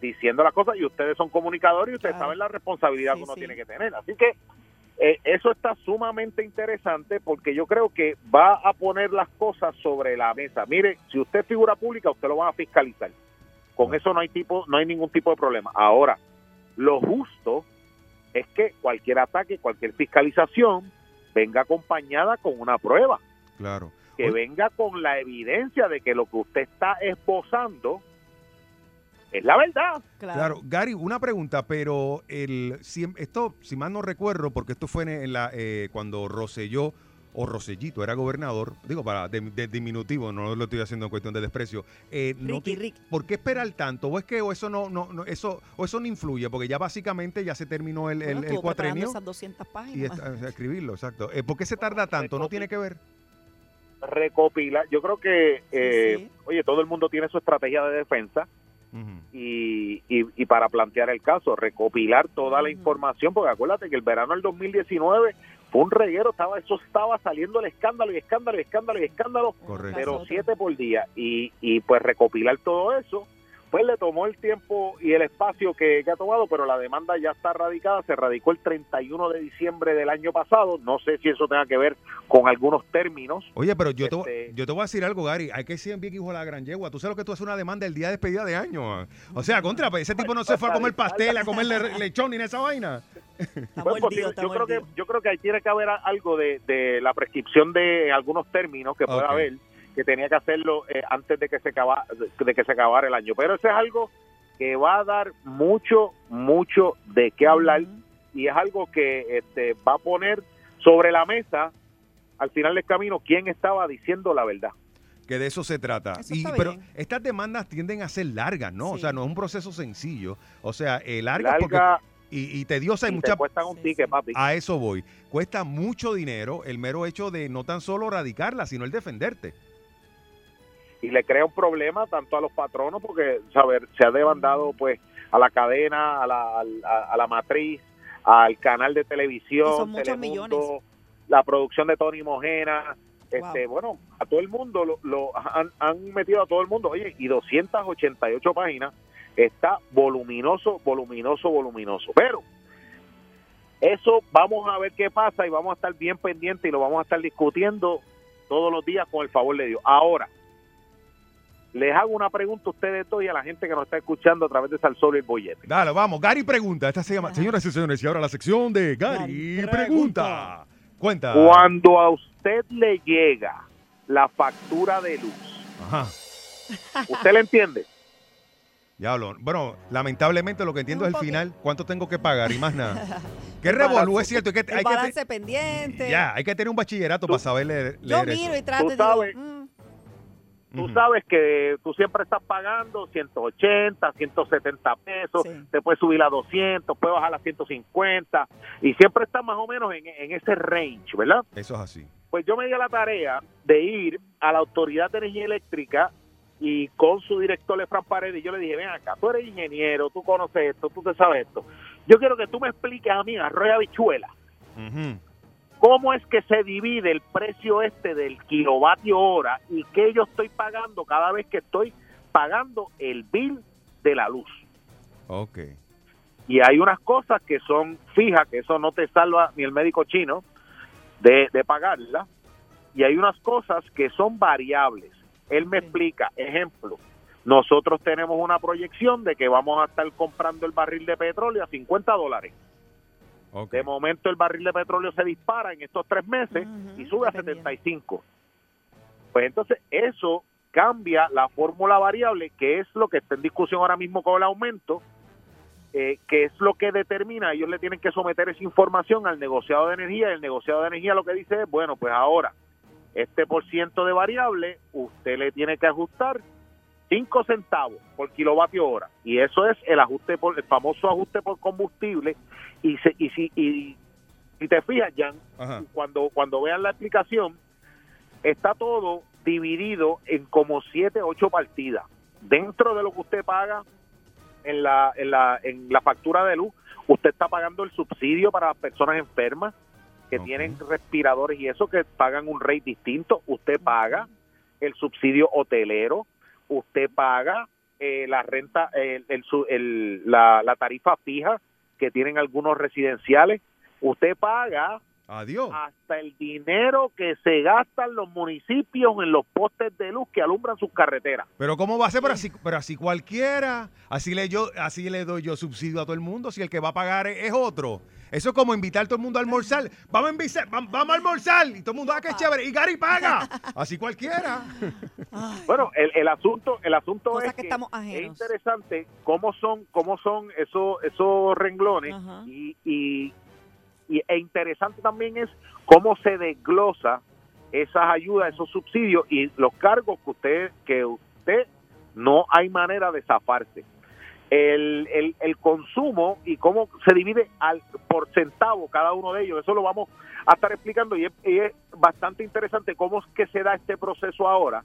diciendo las cosas y ustedes son comunicadores y ustedes saben la responsabilidad que uno tiene que tener. Así que eh, eso está sumamente interesante porque yo creo que va a poner las cosas sobre la mesa. Mire, si usted es figura pública, usted lo van a fiscalizar. Con eso no hay tipo, no hay ningún tipo de problema. Ahora, lo justo es que cualquier ataque, cualquier fiscalización venga acompañada con una prueba Claro. que venga con la evidencia de que lo que usted está esbozando es la verdad. Claro. Gary, una pregunta, pero el si, esto, si mal no recuerdo, porque esto fue en la eh, cuando Roselló o Rosellito era gobernador, digo para de, de diminutivo, no lo estoy haciendo en cuestión de desprecio. eh, no Ricky, Ricky. ¿Por qué esperar tanto? ¿O es que o eso no, no, no- eso o eso no influye? Porque ya básicamente ya se terminó el, el, Bueno, el preparando cuatrenio esas 200 y páginas. o sea, escribirlo, exacto. Eh, ¿Por qué se tarda tanto? ¿No tiene que ver? Recopila. Yo creo que, eh, oye, todo el mundo tiene su estrategia de defensa y, y, y para plantear el caso, recopilar toda la información, porque acuérdate que el verano del 2019 fue un reguero, estaba eso estaba saliendo el escándalo y escándalo y escándalo y escándalo, Correcto. pero siete por día. Y, y pues recopilar todo eso, pues le tomó el tiempo y el espacio que, que ha tomado, pero la demanda ya está radicada, se radicó el 31 de diciembre del año pasado, no sé si eso tenga que ver con algunos términos. Oye, pero yo te, voy- Este- yo te voy a decir algo, Gary. Hay que ser bien hijo de la gran yegua. Tú sabes lo que tú haces una demanda el día de despedida de año. O sea, contra, pues, ese tipo no se fue a comer pastel, a comer le- lechón ni en esa vaina. Bueno, pues, yo, yo creo que yo creo que ahí tiene que haber algo de, de la prescripción de algunos términos que pueda haber que tenía que hacerlo eh, antes de que se acaba, de que se acabara el año pero eso es algo que va a dar mucho mucho de qué hablar y es algo que este, va a poner sobre la mesa al final del camino quién estaba diciendo la verdad Que de eso se trata. Eso Y, pero estas demandas tienden a ser largas, ¿no? O sea, no es un proceso sencillo. O sea, eh, largas Larga porque... Y, y tediosa y, y mucha... te un ticket papi A eso voy. Cuesta mucho dinero el mero hecho de no tan solo radicarla, sino el defenderte. Y le crea un problema tanto a los patronos porque saber se ha demandado pues a la cadena a la, a, a la matriz al canal de televisión son muchos Telemundo, millones. la producción de Tony Mojena este bueno a todo el mundo lo, lo han, han metido a todo el mundo oye y 288 páginas está voluminoso voluminoso voluminoso pero eso vamos a ver qué pasa y vamos a estar bien pendientes y lo vamos a estar discutiendo todos los días con el favor de Dios. Ahora, les hago una pregunta a ustedes dos y a la gente que nos está escuchando a través de Salsolo y el Bollete. Dale, vamos. Gary pregunta. Esta se llama, señoras y señores, y ahora la sección de Gary, pregunta. Cuenta. Cuando a usted le llega la factura de luz, Ajá. ¿usted le entiende? Diablo. Bueno, lamentablemente lo que entiendo es el final. ¿Cuánto tengo que pagar? Y más nada. ¿Qué revolú? Es cierto. Hay que, El hay que te- pendiente. ya, hay que tener un bachillerato para saber leer, Yo miro eso. y trato Tú sabes. que tú siempre estás pagando 180, 170 pesos, te puedes subir a 200, puedes bajar a 150 y siempre estás más o menos en, en ese range, ¿verdad? Eso es así. Pues yo me di a la tarea de ir a la Autoridad de Energía Eléctrica y con su director Efran Paredes, y yo le dije, ven acá, tú eres ingeniero, tú conoces esto, tú te sabes esto. Yo quiero que tú me expliques a mí, arroz y habichuela, cómo es que se divide el precio este del kilovatio hora y qué yo estoy pagando cada vez que estoy pagando el bill de la luz. Ok. Y hay unas cosas que son fijas, que eso no te salva ni el médico chino de, de pagarla. Y hay unas cosas que son variables. Él me explica, ejemplo, nosotros tenemos una proyección de que vamos a estar comprando el barril de petróleo a 50 dólares. De momento el barril de petróleo se dispara en estos tres meses y sube a 75. Pues entonces eso cambia la fórmula variable, que es lo que está en discusión ahora mismo con el aumento, eh, que es lo que determina, ellos le tienen que someter esa información al negociado de energía, y el negociado de energía lo que dice es, bueno, pues ahora, este por ciento de variable, usted le tiene que ajustar 5 centavos por kilovatio hora, y eso es el ajuste por, el famoso ajuste por combustible, y, se, y si, y, si te fijas, Jan, cuando, cuando vean la explicación, está todo dividido en como siete, ocho partidas. Dentro de lo que usted paga en la, en la, en la factura de luz, usted está pagando el subsidio para las personas enfermas que tienen respiradores y eso que pagan un rate distinto. Usted paga el subsidio hotelero, usted paga eh, la renta, el, el el- la, la tarifa fija que tienen algunos residenciales. Usted paga Adiós. hasta el dinero que se gastan los municipios en los postes de luz que alumbran sus carreteras. Pero ¿cómo va a ser? Pero así, pero así cualquiera. Así le, yo, así le doy yo subsidio a todo el mundo si el que va a pagar es, otro. Eso es como invitar a todo el mundo a almorzar. Vamos a, invitar, vam- vamos a almorzar. Y todo el mundo, ah, qué chévere. Y Gary paga. Así cualquiera. Bueno, el, el asunto, el asunto es que estamos es interesante cómo son, cómo son esos, esos renglones y, y, y- e interesante también es cómo se desglosa esas ayudas, esos subsidios y los cargos que usted, que usted no hay manera de zafarse. El, el, el consumo y cómo se divide al por centavo cada uno de ellos, eso lo vamos a estar explicando y es, bastante interesante cómo es que se da este proceso ahora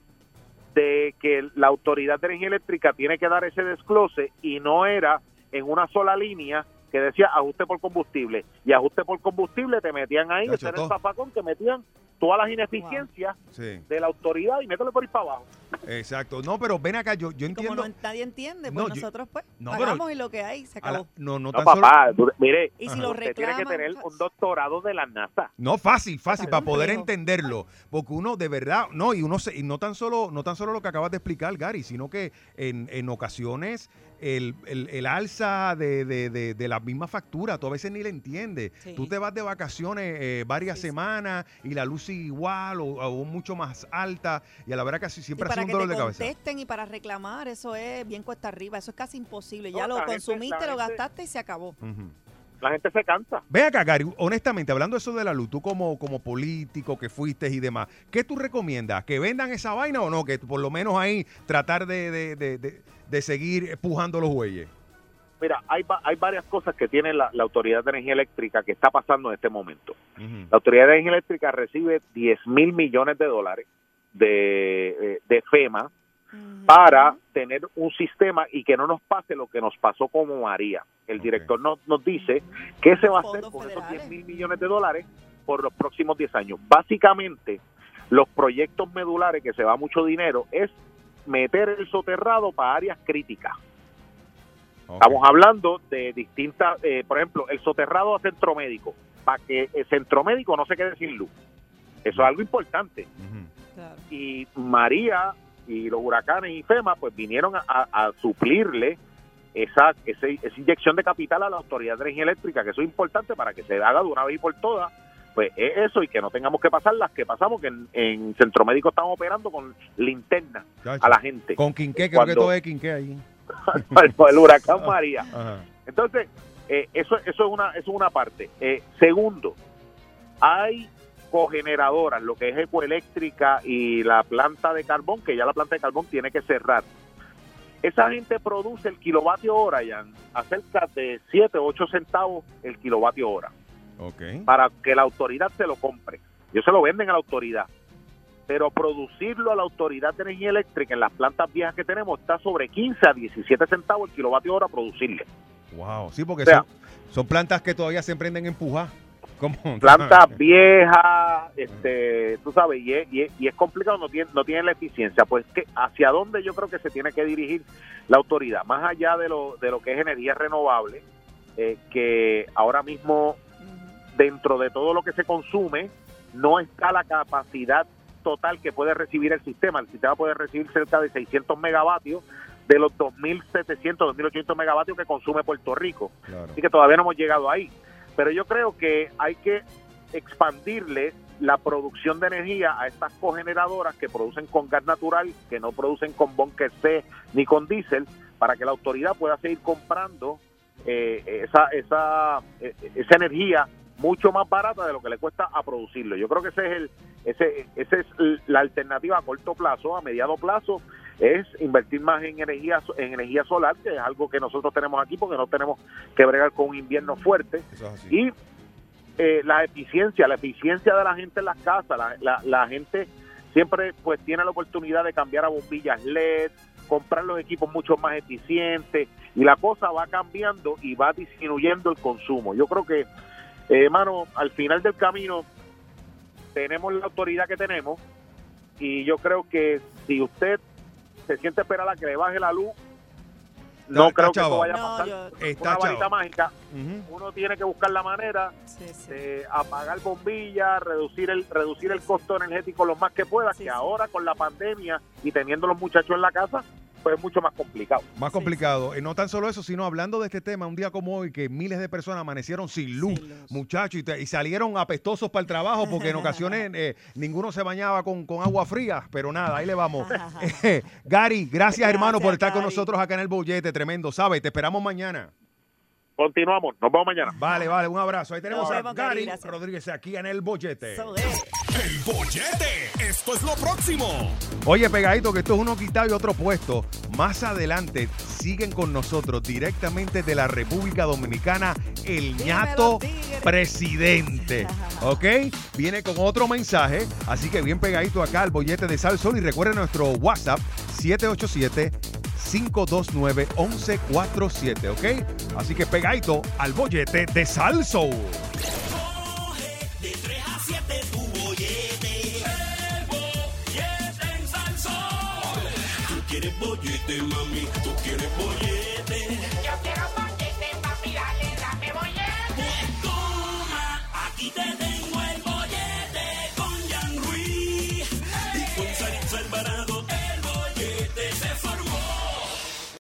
de que la Autoridad de Energía Eléctrica tiene que dar ese desglose y no era en una sola línea que decía ajuste por combustible. Y ajuste por combustible te metían ahí, ese era el zafacón que metían todas las ineficiencias Sí, de la autoridad y métele por ahí para abajo. Exacto. No, pero ven acá, yo, yo Como entiendo. no, nadie entiende, pues nosotros pues No, pagamos pero- y lo que hay se a la- acabó. no, no, No, tan papá, solo- tú- mire, Y si lo usted tiene que tener pues- un doctorado de la NASA. No, fácil, fácil, para poder entenderlo. Porque uno de verdad, no, y uno se, y no tan solo, no tan solo lo que acabas de explicar, Gary, sino que en, en ocasiones el, el- el alza de, de, de, de la misma factura, tú a veces ni le entiendes. Sí. Tú te vas de vacaciones eh, varias semanas y la luz sigue igual o, o mucho más alta, y a la verdad casi siempre ha para un que dolor te de cabeza. contesten y para reclamar, eso es bien cuesta arriba, eso es casi imposible. No, Ya lo gente- consumiste, lo gente- gastaste y se acabó. La gente se cansa. Ve acá, Gary, honestamente, hablando eso de la luz, tú como, como político que fuiste y demás, ¿qué tú recomiendas? ¿Que vendan esa vaina o no? Que por lo menos ahí tratar de, de- de- de- de seguir empujando los bueyes. Mira, hay, hay varias cosas que tiene la, la Autoridad de Energía Eléctrica que está pasando en este momento. La Autoridad de Energía Eléctrica recibe 10 mil millones de dólares de, eh, de FEMA para tener un sistema y que no nos pase lo que nos pasó como María. El director nos, nos dice qué se va a hacer con esos 10 mil millones de dólares por los próximos 10 años. Básicamente, los proyectos medulares, que se va mucho dinero, es meter el soterrado para áreas críticas. Estamos hablando de distintas, eh, por ejemplo, el soterrado a centro médico, para que el centro médico no se quede sin luz. Eso es algo importante. Y María y los huracanes y FEMA pues vinieron a, a- a suplirle esa, esa inyección de capital a la Autoridad de Energía Eléctrica, que eso es importante para que se haga de una vez y por todas, pues es eso y que no tengamos que pasar las que pasamos, que en, en Centro Médico estamos operando con linterna Chacho. a la gente. Con Quinqué, creo que Cuando- todo es Quinqué ahí. El huracán María. Ajá. Entonces, eh, eso, eso, es una, eso es una parte. Eh, segundo, hay cogeneradoras, lo que es ecoeléctrica y la planta de carbón, que ya la planta de carbón tiene que cerrar. Esa gente produce el kilovatio hora, ya, a cerca de 7 o 8 centavos el kilovatio hora, Ok. para que la autoridad se lo compre. Ellos se lo venden a la autoridad. Pero producirlo a la autoridad de energía eléctrica en las plantas viejas que tenemos está sobre 15 a 17 centavos el kilovatio hora producirle. Wow, sí, porque O sea, son, son plantas que todavía se emprenden a empujar. ¿Cómo? plantas viejas, este, tú sabes, y es, y es, y es complicado, no tiene, no tiene la eficiencia. Pues que hacia dónde yo creo que se tiene que dirigir la autoridad, más allá de lo, de lo que es energía renovable, eh, que ahora mismo dentro de todo lo que se consume no está la capacidad total que puede recibir el sistema. El sistema puede recibir cerca de 600 megavatios de los 2.700, 2.800 megavatios que consume Puerto Rico. Así que todavía no hemos llegado ahí. Pero yo creo que hay que expandirle la producción de energía a estas cogeneradoras que producen con gas natural, que no producen con bunker C ni con diésel, para que la autoridad pueda seguir comprando eh, esa, esa, eh, esa energía mucho más barata de lo que le cuesta a producirlo. Yo creo que ese es el ese ese es la alternativa a corto plazo, a mediano plazo es invertir más en energía en energía solar, que es algo que nosotros tenemos aquí porque no tenemos que bregar con un invierno fuerte y eh, la eficiencia, la eficiencia de la gente en las casas, la, la, la gente siempre pues tiene la oportunidad de cambiar a bombillas LED, comprar los equipos mucho más eficientes y la cosa va cambiando y va disminuyendo el consumo. Yo creo que, eh, hermano, al final del camino tenemos la autoridad que tenemos y yo creo que si usted se siente esperar a que le baje la luz, no creo que eso vaya a No, pasar. yo- Está una varita chavo. mágica. Uno tiene que buscar la manera de apagar bombillas, reducir el reducir el costo energético lo más que pueda, que ahora con la pandemia y teniendo los muchachos en la casa, pues es mucho más complicado. Más complicado. Eh, no tan solo eso, sino hablando de este tema, un día como hoy, que miles de personas amanecieron sin luz, muchachos, y, te- y salieron apestosos para el trabajo, porque en ocasiones eh, ninguno se bañaba con, con agua fría, pero nada, ahí le vamos. Eh, Gary, gracias, hermano por estar con nosotros acá en el bollete, tremendo, ¿sabes? Te esperamos mañana. Continuamos, nos vemos mañana. Vale, vale, un abrazo. Ahí tenemos Nos a vemos, Gary. Rodríguez aquí en el bollete. El bollete. Esto es lo próximo. Oye, pegadito, que esto es uno quitado y otro puesto. Más adelante siguen con nosotros directamente de la República Dominicana el ñato presidente. ¿Ok? Viene con otro mensaje. Así que bien pegadito acá al bollete de Sal Sol. Y recuerden nuestro WhatsApp 787 529-1147, ¿ok? Así que pegadito al bollete de Salso. De quieres bollete, mami. Tú quieres bollete. Yo quiero bollete, papi. Dale, dame bollete. Pues toma, aquí te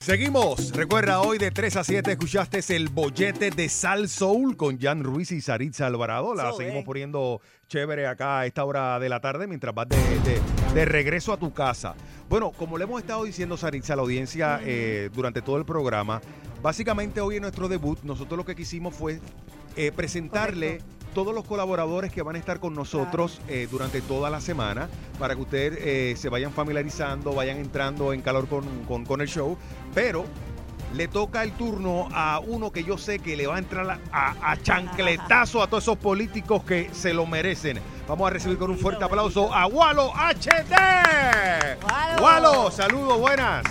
Seguimos. Recuerda, hoy de 3 a 7 escuchaste el bollete de Sal Soul con Jan Ruiz y Saritza Alvarado. La So, seguimos eh. poniendo chévere acá a esta hora de la tarde mientras vas de, de- de regreso a tu casa. Bueno, como le hemos estado diciendo, Saritza, a la audiencia eh, durante todo el programa, básicamente hoy en nuestro debut, nosotros lo que quisimos fue eh, presentarle todos los colaboradores que van a estar con nosotros eh, durante toda la semana para que ustedes eh, se vayan familiarizando, vayan entrando en calor con, con- con el show. Pero le toca el turno a uno que yo sé que le va a entrar a, a chancletazo a todos esos políticos que se lo merecen. Vamos a recibir con un fuerte aplauso a Walo HD. Walo. Saludos, buenas.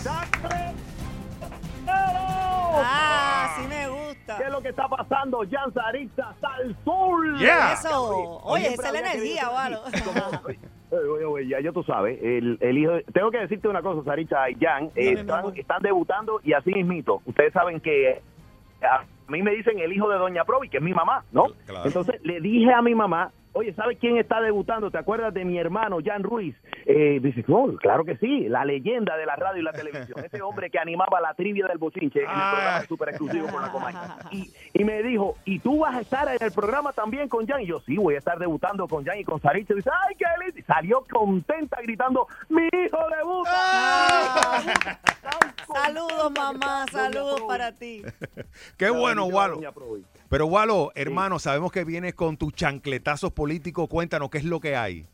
Ah, sí me gusta. ¿Qué es lo que está pasando? Jan Saritza, Salsul. Yeah. Eso. Oye, esa es la energía, Walo. Oye, oye, ya, ya tú sabes, el, el hijo, de- tengo que decirte una cosa, Saritza y Jan, eh, están, están debutando y así mismito. Ustedes saben que a mí me dicen el hijo de Doña Provi, que es mi mamá, ¿no? Claro. Entonces le dije a mi mamá, oye, ¿sabes quién está debutando? ¿Te acuerdas de mi hermano, Jan Ruiz? Eh, dice, no, claro que sí, la leyenda de la radio y la televisión, ese hombre que animaba la trivia del bochinche en el Ah. programa súper exclusivo con la Comay. Y, y me dijo, ¿y tú vas a estar en el programa también con Jan? Y yo, sí, voy a estar debutando con Jan y con Saritza. Y dice, ¡ay, qué lindo! Y Salió contenta gritando, ¡mi hijo debuta! Saludos, mamá. Saludos para ti. Qué bueno, Provi. Pero Walo, hermano, sabemos que vienes con tus chancletazos políticos. Cuéntanos qué es lo que hay.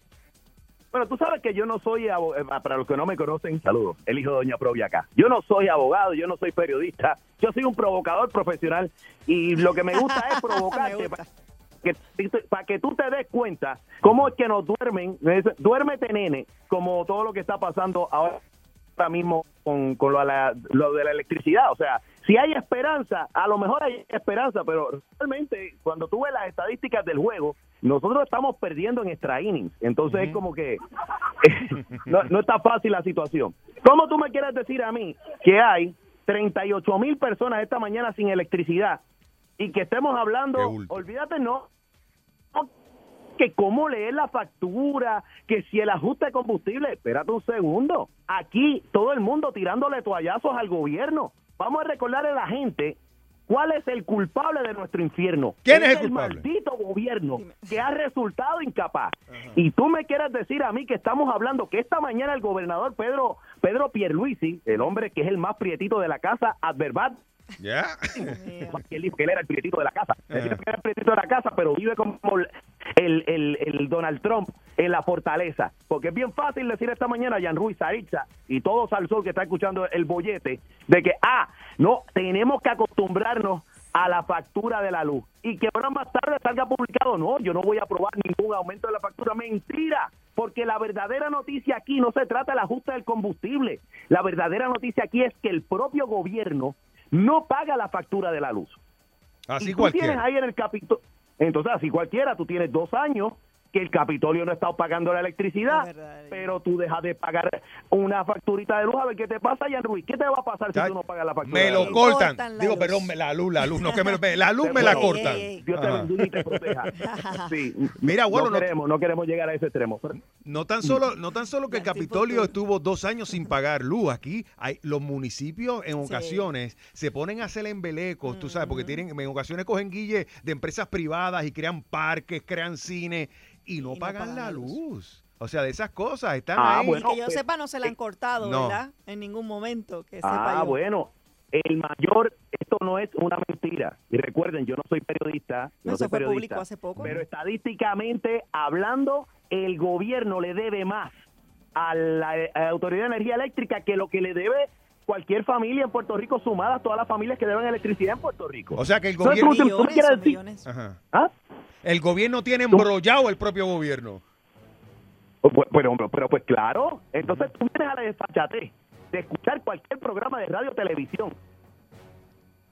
Bueno, tú sabes que yo no soy, abo- eh, para los que no me conocen, saludos, el hijo de Doña Provi acá. Yo no soy abogado, yo no soy periodista, yo soy un provocador profesional y lo que me gusta es provocarte para que, para que tú te des cuenta cómo es que nos duermen, es- duérmete nene, como todo lo que está pasando ahora mismo con, con lo, la, lo de la electricidad. O sea, si hay esperanza, a lo mejor hay esperanza, pero realmente cuando tú ves las estadísticas del juego, nosotros estamos perdiendo en extra innings. Entonces es como que no, no está fácil la situación. ¿Cómo tú me quieres decir a mí que hay 38 mil personas esta mañana sin electricidad y que estemos hablando, olvídate, no, que cómo leer la factura, que si el ajuste de combustible, espérate un segundo, aquí todo el mundo tirándole toallazos al gobierno. Vamos a recordarle a la gente cuál es el culpable de nuestro infierno. ¿Quién es el culpable? maldito gobierno que ha resultado incapaz. Y tú me quieres decir a mí que estamos hablando que esta mañana el gobernador Pedro Pedro Pierluisi, el hombre que es el más prietito de la casa, adverbat ¿Ya? él dijo que él era el prietito de la casa. Él dijo que era el prietito de la casa, pero vive como el, el, el Donald Trump en la fortaleza. Porque es bien fácil decir esta mañana a Jan Ruiz, Saritza y todos al sol que está escuchando el bollete, de que, ah, no, tenemos que acostumbrarnos a la factura de la luz. Y que ahora más tarde salga publicado, no, yo no voy a aprobar ningún aumento de la factura. Mentira, porque la verdadera noticia aquí no se trata del ajuste del combustible. La verdadera noticia aquí es que el propio gobierno no paga la factura de la luz. Así y tú cualquiera. tienes ahí en el Capitolio, entonces así cualquiera, tú tienes dos años que el Capitolio no ha estado pagando la electricidad, pero tú dejas de pagar una facturita de luz, a ver qué te pasa, Jan Ruiz, ¿qué te va a pasar si tú no pagas la factura? Me de lo luz? cortan. Digo, perdón, me- la luz, la luz. No, que me, la luz me la Bueno, cortan. Dios te bendiga y te proteja. Sí, Mira, bueno, no no- queremos, no queremos llegar a ese extremo. No tan solo, no tan solo que el Capitolio estuvo dos años sin pagar luz. Aquí hay los municipios en ocasiones se ponen a hacer embelecos, tú sabes, porque tienen, en ocasiones cogen guille de empresas privadas y crean parques, crean cine y no pagan la luz. O sea, de esas cosas están Ah, ahí. y que yo sepa, no se la han cortado, no. ¿verdad? En ningún momento. Que sepa Ah, yo. bueno. El mayor, esto no es una mentira. Y recuerden, yo no soy periodista, No, no soy fue periodista, público hace poco. pero estadísticamente hablando, el gobierno le debe más a la, eh, a la Autoridad de Energía Eléctrica que lo que le debe cualquier familia en Puerto Rico sumada a todas las familias que deben electricidad en Puerto Rico. O sea que el gobierno... ¿tú- tú me quieres decir- Ajá. ¿Ah? El gobierno tiene embrollado el propio gobierno. Pues, Pero, pero, pero, pues claro, entonces tú vienes a la desfachatez de escuchar cualquier programa de radio o televisión,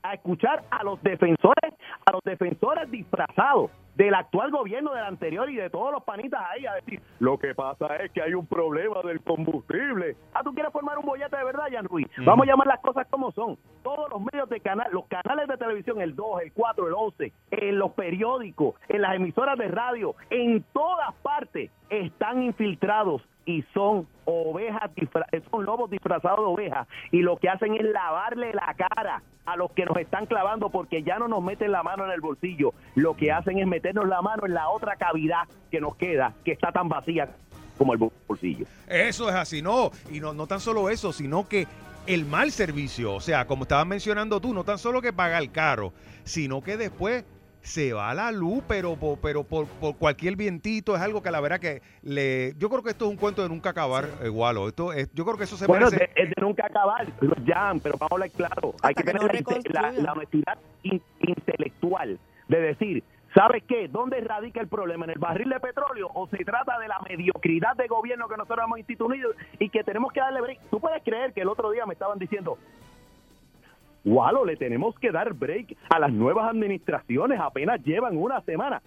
a escuchar a los defensores, a los defensores disfrazados del actual gobierno, del anterior y de todos los panitas ahí a decir, lo que pasa es que hay un problema del combustible. Ah, tú quieres formar un bollete de verdad, Jan Ruiz. Vamos a llamar las cosas como son. Todos los medios de canal, los canales de televisión, el 2, el 4, el 11, en los periódicos, en las emisoras de radio, en todas partes están infiltrados y son ovejas, disfra- son lobos disfrazados de ovejas y lo que hacen es lavarle la cara a los que nos están clavando porque ya no nos meten la mano en el bolsillo, lo que hacen es meternos la mano en la otra cavidad que nos queda, que está tan vacía como el bolsillo. Eso es así, no. Y no, no tan solo eso, sino que el mal servicio, o sea, como estabas mencionando tú, no tan solo que paga el caro, sino que después se va la luz, pero, por, pero por, por cualquier vientito es algo que la verdad que le... Yo creo que esto es un cuento de nunca acabar, eh, Gualo. Esto es, yo creo que eso se Bueno, merece... es de nunca acabar, Jan, pero vamos a hablar claro. Hay que tener la, inte- la- la honestidad in- intelectual de decir, ¿sabes qué? ¿Dónde radica el problema? ¿En el barril de petróleo o se trata de la mediocridad de gobierno que nosotros hemos instituido y que tenemos que darle break? Tú puedes creer que el otro día me estaban diciendo, Walo, le tenemos que dar break a las nuevas administraciones, apenas llevan una semana.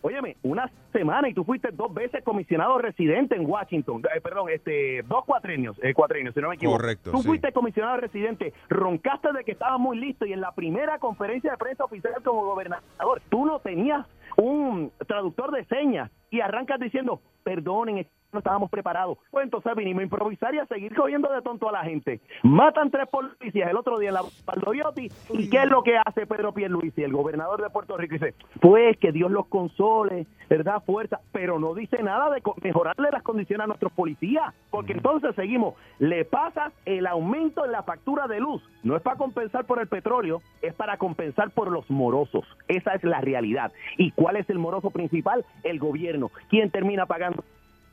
Óyeme, una semana y tú fuiste dos veces comisionado residente en Washington, eh, perdón, este, dos cuatrenios, eh, cuatrenios, si no me equivoco. Correcto, Tú sí. fuiste comisionado residente, roncaste de que estabas muy listo y en la primera conferencia de prensa oficial como gobernador, tú no tenías un traductor de señas y arrancas diciendo, perdonen, no estábamos preparados. Pues entonces vinimos a improvisar y a seguir cogiendo de tonto a la gente. Matan tres policías el otro día en la Valdoriotti. ¿Y qué es lo que hace Pedro Pierluisi, el gobernador de Puerto Rico? Dice, pues que Dios los console, ¿verdad? Fuerza. Pero no dice nada de mejorarle las condiciones a nuestros policías. Porque entonces seguimos, le pasa el aumento en la factura de luz. No es para compensar por el petróleo, es para compensar por los morosos. Esa es la realidad. ¿Y cuál es el moroso principal? El gobierno. ¿Quién termina pagando?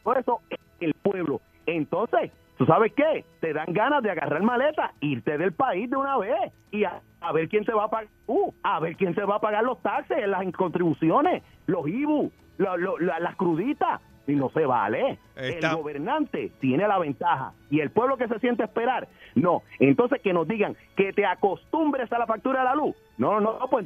Por eso, el pueblo. Entonces, ¿tú sabes qué? Te dan ganas de agarrar maleta, irte del país de una vez y a, a ver quién se va a pagar, uh, a ver quién se va a pagar los taxes, las contribuciones, los IBU, la- las cruditas. Y no se vale. Está- El gobernante tiene la ventaja y el pueblo que se siente a esperar, no. Entonces que nos digan que te acostumbres a la factura de la luz. No, no, no, pues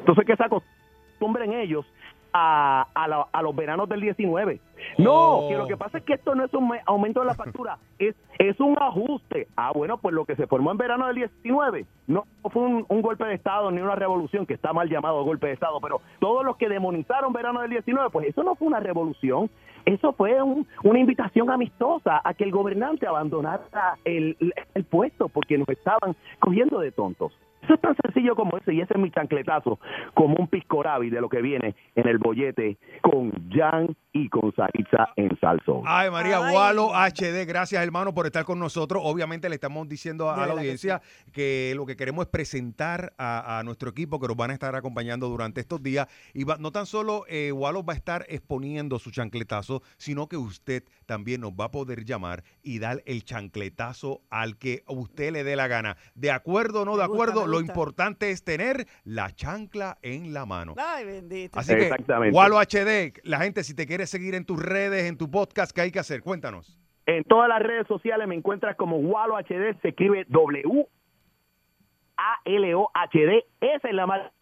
entonces que se acostumbren ellos a, a, la- a los veranos del 19. No, Oh. que lo que pasa es que esto no es un me- aumento de la factura, es, es un ajuste. Ah, bueno, pues lo que se formó en verano del 19 no fue un, un golpe de Estado ni una revolución, que está mal llamado golpe de Estado, pero todos los que demonizaron verano del 19, pues eso no fue una revolución, eso fue un- una invitación amistosa a que el gobernante abandonara el, el puesto porque nos estaban cogiendo de tontos. Eso es tan sencillo como eso, y ese es mi chancletazo, como un piscorabi de lo que viene en el bollete con Jan y con Saritza en Salsón. Ay, María Gualo HD, gracias hermano por estar con nosotros. Obviamente le estamos diciendo a, la que audiencia que, lo que queremos es presentar a, a nuestro equipo que nos van a estar acompañando durante estos días. Y va- no tan solo eh, Gualo va a estar exponiendo su chancletazo, sino que usted también nos va a poder llamar y dar el chancletazo al que usted le dé la gana. De acuerdo o no de acuerdo, lo importante es tener la chancla en la mano. Ay, bendito. Así que, Exactamente. Gualo HD, la gente, si te quiere seguir en tus redes, en tu podcast, ¿qué hay que hacer? Cuéntanos. En todas las redes sociales me encuentras como Walo HD, se escribe W A L O H D. Esa es la marca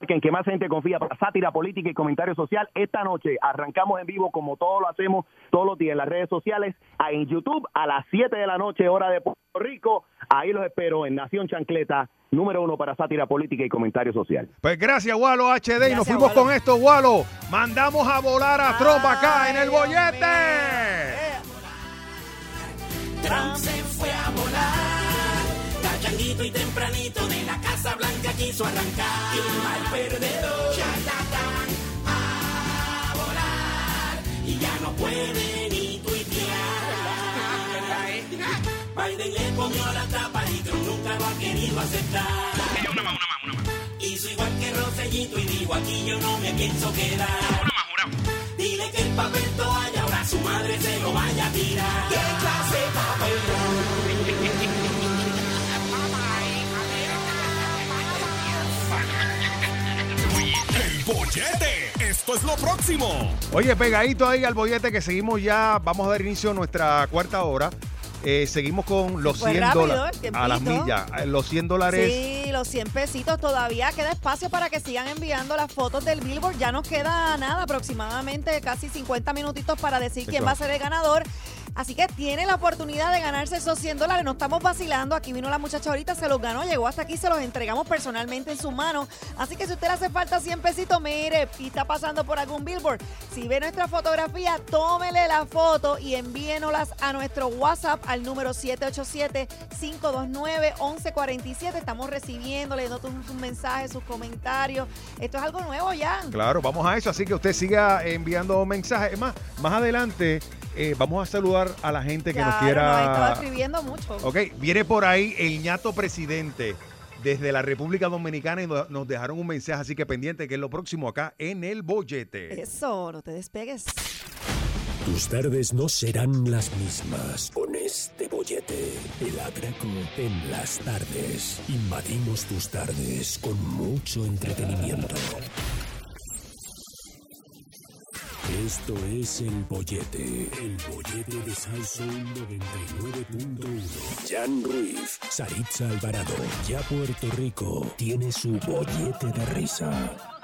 en que más gente confía para sátira política y comentario social. Esta noche arrancamos en vivo como todos lo hacemos todos los días en las redes sociales, a- en YouTube a las 7 de la noche hora de Puerto Rico. Ahí los espero en Nación Chancleta, número uno para sátira política y comentario social. Pues gracias, Walo HD. y nos fuimos con esto, Walo. Mandamos a volar a tropa acá en el bollete. Trump se fue a volar. Cachanguito y tempranito de la Casa Blanca quiso arrancar. Y un mal perdedor. Charlatán a volar. Y ya no puede ni tuitear. Biden le comió la tapa y Trump nunca lo ha querido aceptar. Hizo igual que Rosellito y dijo aquí yo no me pienso quedar. Dijo Dile que el papel toalla ahora su madre se lo vaya a tirar. ¿Qué clase de bollete. Esto es lo próximo. Oye, pegadito ahí al bollete que seguimos ya, vamos a dar inicio a nuestra cuarta hora. Eh, seguimos con los Fue 100 rápido dólares el a las millas. Eh, Los 100 dólares. Sí, los 100 pesitos. Todavía queda espacio para que sigan enviando las fotos del Billboard. Ya nos queda nada, aproximadamente casi 50 minutitos para decir quién va a ser el ganador. Así que tiene la oportunidad de ganarse esos 100 dólares. No estamos vacilando. Aquí vino la muchacha ahorita, se los ganó, llegó hasta aquí, se los entregamos personalmente en su mano. Así que si usted le hace falta 100 pesitos, mire, y está pasando por algún billboard, si ve nuestra fotografía, tómele la foto y envíenoslas a nuestro WhatsApp al número 787-529-1147. Estamos recibiendo, leyendo tus, sus mensajes, sus comentarios. Esto es algo nuevo ya. Claro, vamos a eso. Así que usted siga enviando mensajes. Es más, más adelante eh, vamos a saludar a la gente que nos Claro, nos quiera. escribiendo mucho. Ok, viene por ahí el ñato presidente desde la República Dominicana y no- nos dejaron un mensaje, así que pendiente que es lo próximo acá en el bollete. Eso, no te despegues. Tus tardes no serán las mismas con este bollete. El atraco en las tardes. Invadimos tus tardes con mucho entretenimiento. Esto es el bollete. El bollete de Salsoul 99.1. Jan Ruiz, Saritza Alvarado. Ya Puerto Rico tiene su bollete de risa.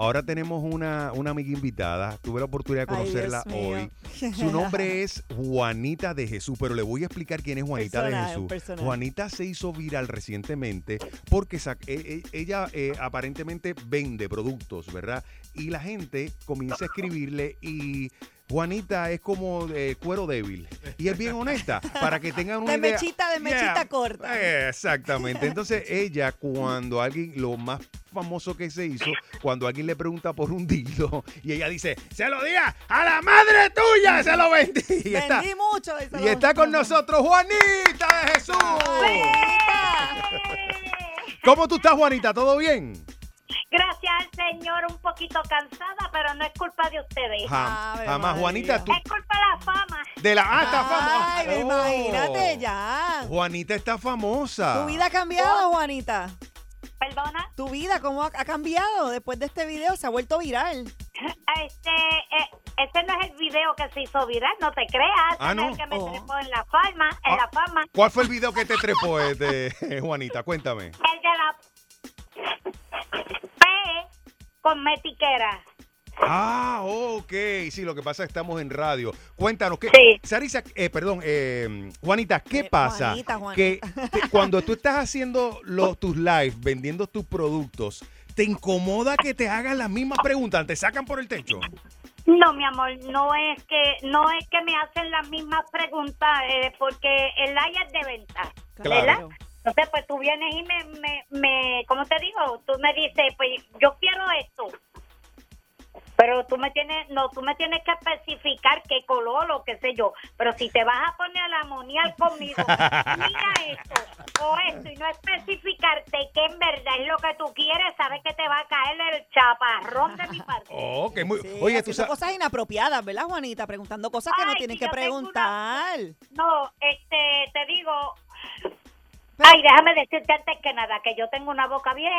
Ahora tenemos una, una amiga invitada. Tuve la oportunidad de conocerla hoy. Su nombre es Juanita de Jesús, pero le voy a explicar quién es Juanita de Jesús. Juanita se hizo viral recientemente porque e- e- ella eh, aparentemente vende productos, ¿verdad? Y la gente comienza a escribirle y Juanita es como de cuero débil. Y es bien honesta, para que tengan una De idea. mechita, de mechita Yeah. corta. Eh, Exactamente. Entonces ella, cuando alguien, lo más famoso que se hizo, cuando alguien le pregunta por un dildo y ella dice, se lo diga a la madre tuya, se lo vendí. Y está, Vendí mucho. y se y lo- está con nosotros Juanita de Jesús. ¿Cómo tú estás, Juanita? ¿Todo bien? Gracias al Señor, un poquito cansada, pero no es culpa de ustedes. Jam- jamás, Juanita, tú. Es culpa de la fama. De la ah, está famosa. Ay, imagínate ya. Juanita está famosa. ¿Tu vida ha cambiado, Juanita? ¿Perdona? ¿Tu vida cómo ha, ha cambiado después de este video? Se ha vuelto viral. Este, eh, este no es el video que se hizo viral, no te creas. Ah, Este ¿no? es el que me Oh. trepó en la fama, en Ah. la fama. ¿Cuál fue el video que te trepó, este, Juanita? Cuéntame. El de la P con metiquera. Ah, ok. Sí, lo que pasa es que estamos en radio. Cuéntanos, ¿qué, Sarisa, eh, perdón, eh, Juanita, ¿qué pasa? Juanita, Juanita. Que te- cuando tú estás haciendo los, tus live, vendiendo tus productos, ¿te incomoda que te hagan las mismas preguntas? ¿Te sacan por el techo? No, mi amor, no es que no es que me hacen las mismas preguntas, eh, porque el live es de venta, Claro. ¿verdad? Entonces, pues tú vienes y me, me, me, ¿cómo te digo? Tú me dices, pues yo quiero esto. Pero tú me tienes, no, tú me tienes que especificar qué color o qué sé yo. Pero si te vas a poner a la monial conmigo, mira esto o esto y no especificarte que en verdad es lo que tú quieres, sabes que te va a caer el chaparrón de mi parte. Oh, que muy. Sí, Oye, tú sabes. cosas inapropiadas, ¿verdad, Juanita? Preguntando cosas que no si que preguntar. No, este, te digo. Ay, déjame decirte antes que nada que yo tengo una boca bien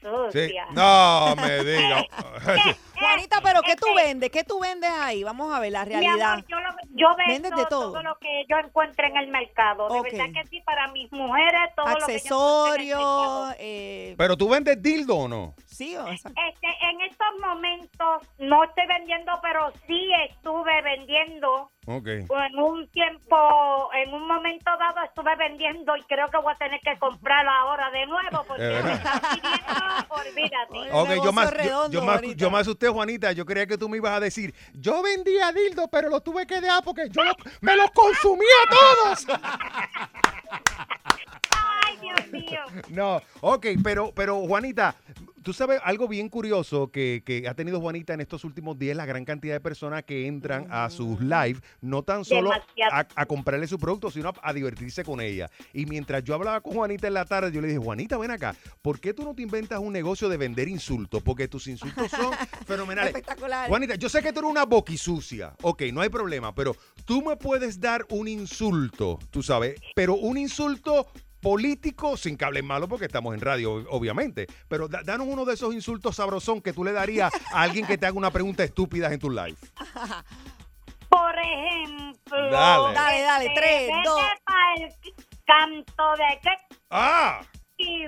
Sí. sucia. No me digas. Juanita, pero ¿qué tú vendes? ¿Qué tú vendes ahí? Vamos a ver la Mi realidad. amor, yo, lo- yo Vendes vendo de todo. lo que yo encuentre en el mercado. De Ok. verdad que sí, para mis mujeres, todo lo que yo Accesorios, eh, Pero tú vendes dildo o no? Sí, o sea, Este, en estos momentos no estoy vendiendo, pero sí estuve vendiendo Ok. en un tiempo, en un momento dado estuve vendiendo y creo que voy a tener que comprarlo ahora de nuevo porque me están pidiendo, olvídate. Ok, yo más, yo, yo más, yo me asusté, Juanita. Yo creía que tú me ibas a decir, yo vendía dildo, pero lo tuve que dejar porque yo lo- me los consumía todos. Ay, Dios mío. No, ok, pero, pero Juanita, tú sabes algo bien curioso que, que ha tenido Juanita en estos últimos días, la gran cantidad de personas que entran a sus live, no tan solo a, a comprarle su producto, sino a, a divertirse con ella. Y mientras yo hablaba con Juanita en la tarde, yo le dije, Juanita, ven acá, ¿por qué tú no te inventas un negocio de vender insultos? Porque tus insultos son fenomenales. Espectacular. Juanita, yo sé que tú eres una boquisucia, ok, no hay problema, pero tú me puedes dar un insulto, tú sabes, pero un insulto político sin que hables malo porque estamos en radio, ob- obviamente. Pero da- danos uno de esos insultos sabrosón que tú le darías a alguien que te haga una pregunta estúpida en tu live. Por ejemplo. Dale. Dale, dale, tres, dos. canto de qué. ¡Ah! Y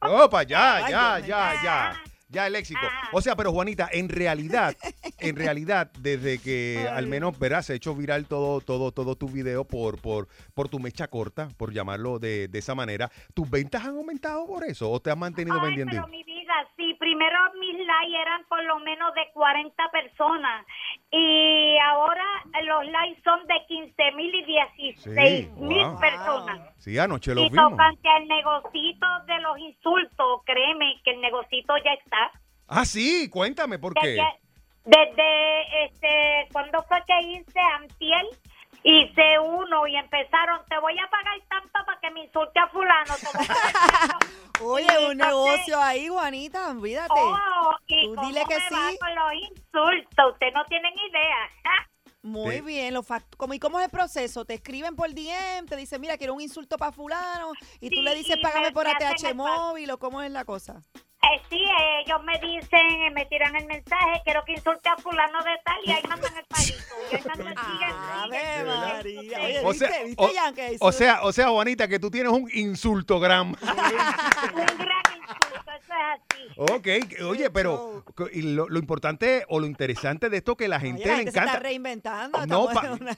Opa, ya, Ay, ya, ya, ya. Ya el léxico. O sea, pero Juanita, en realidad, en realidad, desde que al menos verás, se ha hecho viral todo, todo, todo tu video por, por, por tu mecha corta, por llamarlo de, de esa manera, ¿tus ventas han aumentado por eso o te has mantenido Ay, vendiendo? pero mi vida, sí, primero mis likes eran por lo menos de 40 personas y ahora los likes son de 15 mil y 16 mil wow. personas. Sí, anoche lo Y vimos. tocante al negocito de los insultos, créeme que el negocito ya está. Ah, sí, cuéntame por qué. Desde, desde este, cuando fue que hice Antiel, hice uno y empezaron, te voy a pagar tanto para que me insulte a fulano. te voy a pagar tanto". Oye, Y un entonces- negocio ahí, Juanita, olvídate. Oh, y Tú dile que me va sí. con los insultos, usted no tienen idea. Muy Sí. bien, como, ¿y cómo es el proceso? Te escriben por DM, te dicen, mira, quiero un insulto para fulano, y tú Sí, le dices, págame me- por ATH móvil, o cómo es la cosa. Eh, sí, eh, ellos me dicen, eh, me tiran el mensaje, quiero que insulte a fulano de tal, y ahí mandan el palito. Y ahí mandan, sigue, sigue. Oye, O sea, ¿viste? ¿Viste, o- sea, o sea, Juanita, que tú tienes un insultogram. Un gran es así. Ok, oye, pero lo, lo importante o lo interesante de esto que la gente Oye, la le gente se está encanta. reinventando. No,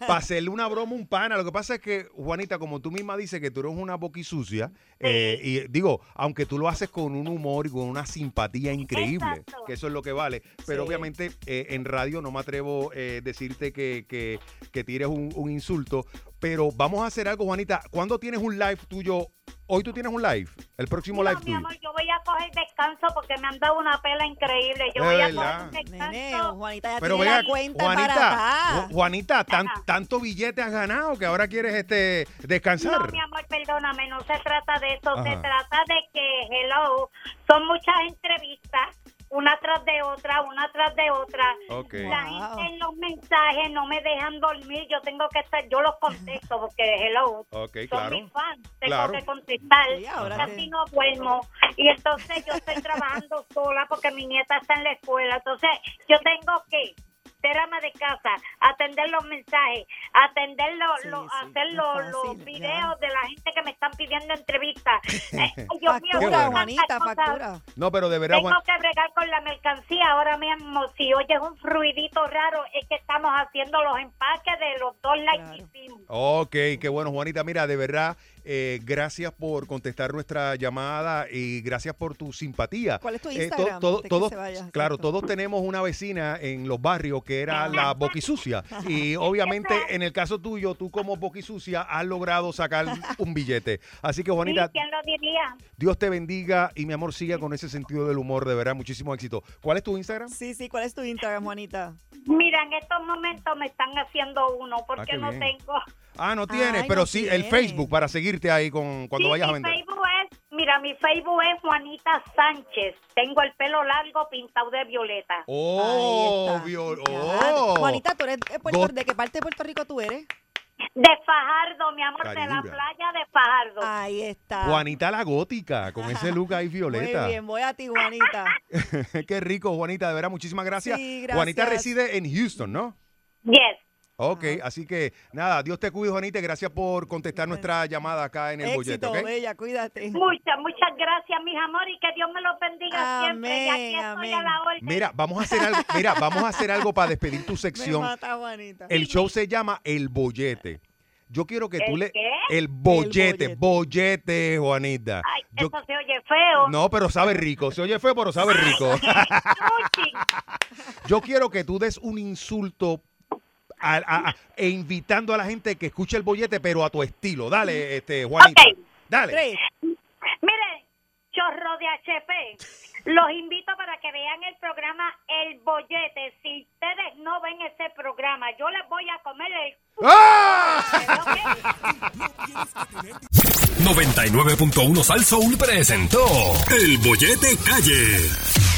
para hacerle una broma un pana. Lo que pasa es que, Juanita, como tú misma dices que tú eres una boquisucia, eh, y digo, aunque tú lo haces con un humor y con una simpatía increíble, Exacto. que eso es lo que vale, pero Sí. obviamente eh, en radio no me atrevo a decirte que, que, que tires un, un insulto, pero vamos a hacer algo, Juanita. ¿Cuándo tienes un live tuyo? Hoy tú tienes un live, el próximo No, live mi tuyo. amor, yo voy a coger descanso porque me han dado una pela increíble. Yo voy a verdad. coger descanso. Nene, Juanita ya Pero tiene vea, la cuenta Juanita, embaratada. Ju- Juanita, tan- tanto billete has ganado que ahora quieres este descansar. No, mi amor, perdóname, no se trata de eso. Se Ajá. trata de que, hello, son muchas entrevistas, una tras de otra, una tras de otra. Ok. La gente en los mensajes no me dejan dormir, yo tengo que estar, yo los contesto porque, hello, Ok, son claro. mis fans, tengo Claro. que contestar, Sí, ahora casi te- no duermo. Y entonces yo estoy trabajando sola porque mi nieta está en la escuela, entonces yo tengo que ser ama de casa, atender los mensajes, atender los, Sí, los- sí, hacer los, fácil, los ya. videos de la gente que me están pidiendo entrevistas. Eh, Dios mío, Qué Factura, bueno. Juanita, factura. No, pero de verdad, Tengo Juan- que bregar con la mercancía ahora mismo. Si oyes un fluidito raro, es que estamos haciendo los empaques de los dos likes que hicimos. Ok, qué bueno, Juanita. Mira, de verdad, eh, gracias por contestar nuestra llamada y gracias por tu simpatía. ¿Cuál es tu Eh, to- Instagram? todos, vaya? claro, todos tenemos una vecina en los barrios que era la boquisucia. Y obviamente, en el caso tuyo, tú como boquisucia has logrado sacar un billete. Así que, Juanita, Sí, ¿Quién lo diría? Dios te bendiga y mi amor siga con ese sentido del humor, de verdad, muchísimo éxito. ¿Cuál es tu Instagram? Sí, sí, ¿cuál es tu Instagram, Juanita? Mira, en estos momentos me están haciendo uno Ah, porque no bien. tengo. Ah, no tienes, Ay, pero no sí el. Facebook para seguirte ahí con cuando Sí, vayas a mi vender. Facebook es, mira, mi Facebook es Juanita Sánchez. Tengo el pelo largo pintado de violeta. Oh, viol- oh. Juanita, ¿tú eres de, Puerto- Got- ¿de qué parte de Puerto Rico tú eres? De Fajardo, mi amor, de la playa de Fajardo. Ahí está. Juanita la gótica, con ese look ahí violeta. Muy bien, voy a ti, Juanita. Qué rico, Juanita, de verdad, muchísimas gracias. Sí, gracias. Juanita reside en Houston, ¿no? Yes. Ok, así que nada, Dios te cuide, Juanita, y gracias por contestar nuestra llamada acá en el bollete, Éxito, ¿ok? bella, cuídate. Muchas, muchas gracias, mis amores, y que Dios me los bendiga siempre. Y aquí Amén, estoy amén. a la orden. Mira, vamos a hacer algo, mira, vamos a hacer algo para despedir tu Me sección. mata, Juanita. El show se llama El Bollete. Yo quiero que tú ¿El le qué? el bollete, El bollete, Juanita. Ay, Yo- eso se oye feo. no, pero sabe rico. Se oye feo, pero sabe rico. Yo quiero que tú des un insulto a- a- a- e invitando a la gente que escuche el bollete, pero a tu estilo. Dale, este, Juanita. Ok. Dale. Tres. Mire, chorro de HP. Los invito para que vean el programa El Bollete. Si ustedes no ven ese programa, yo les voy a comer el... ¡Ah! 99.1 Sal Soul presentó El Bollete Calle.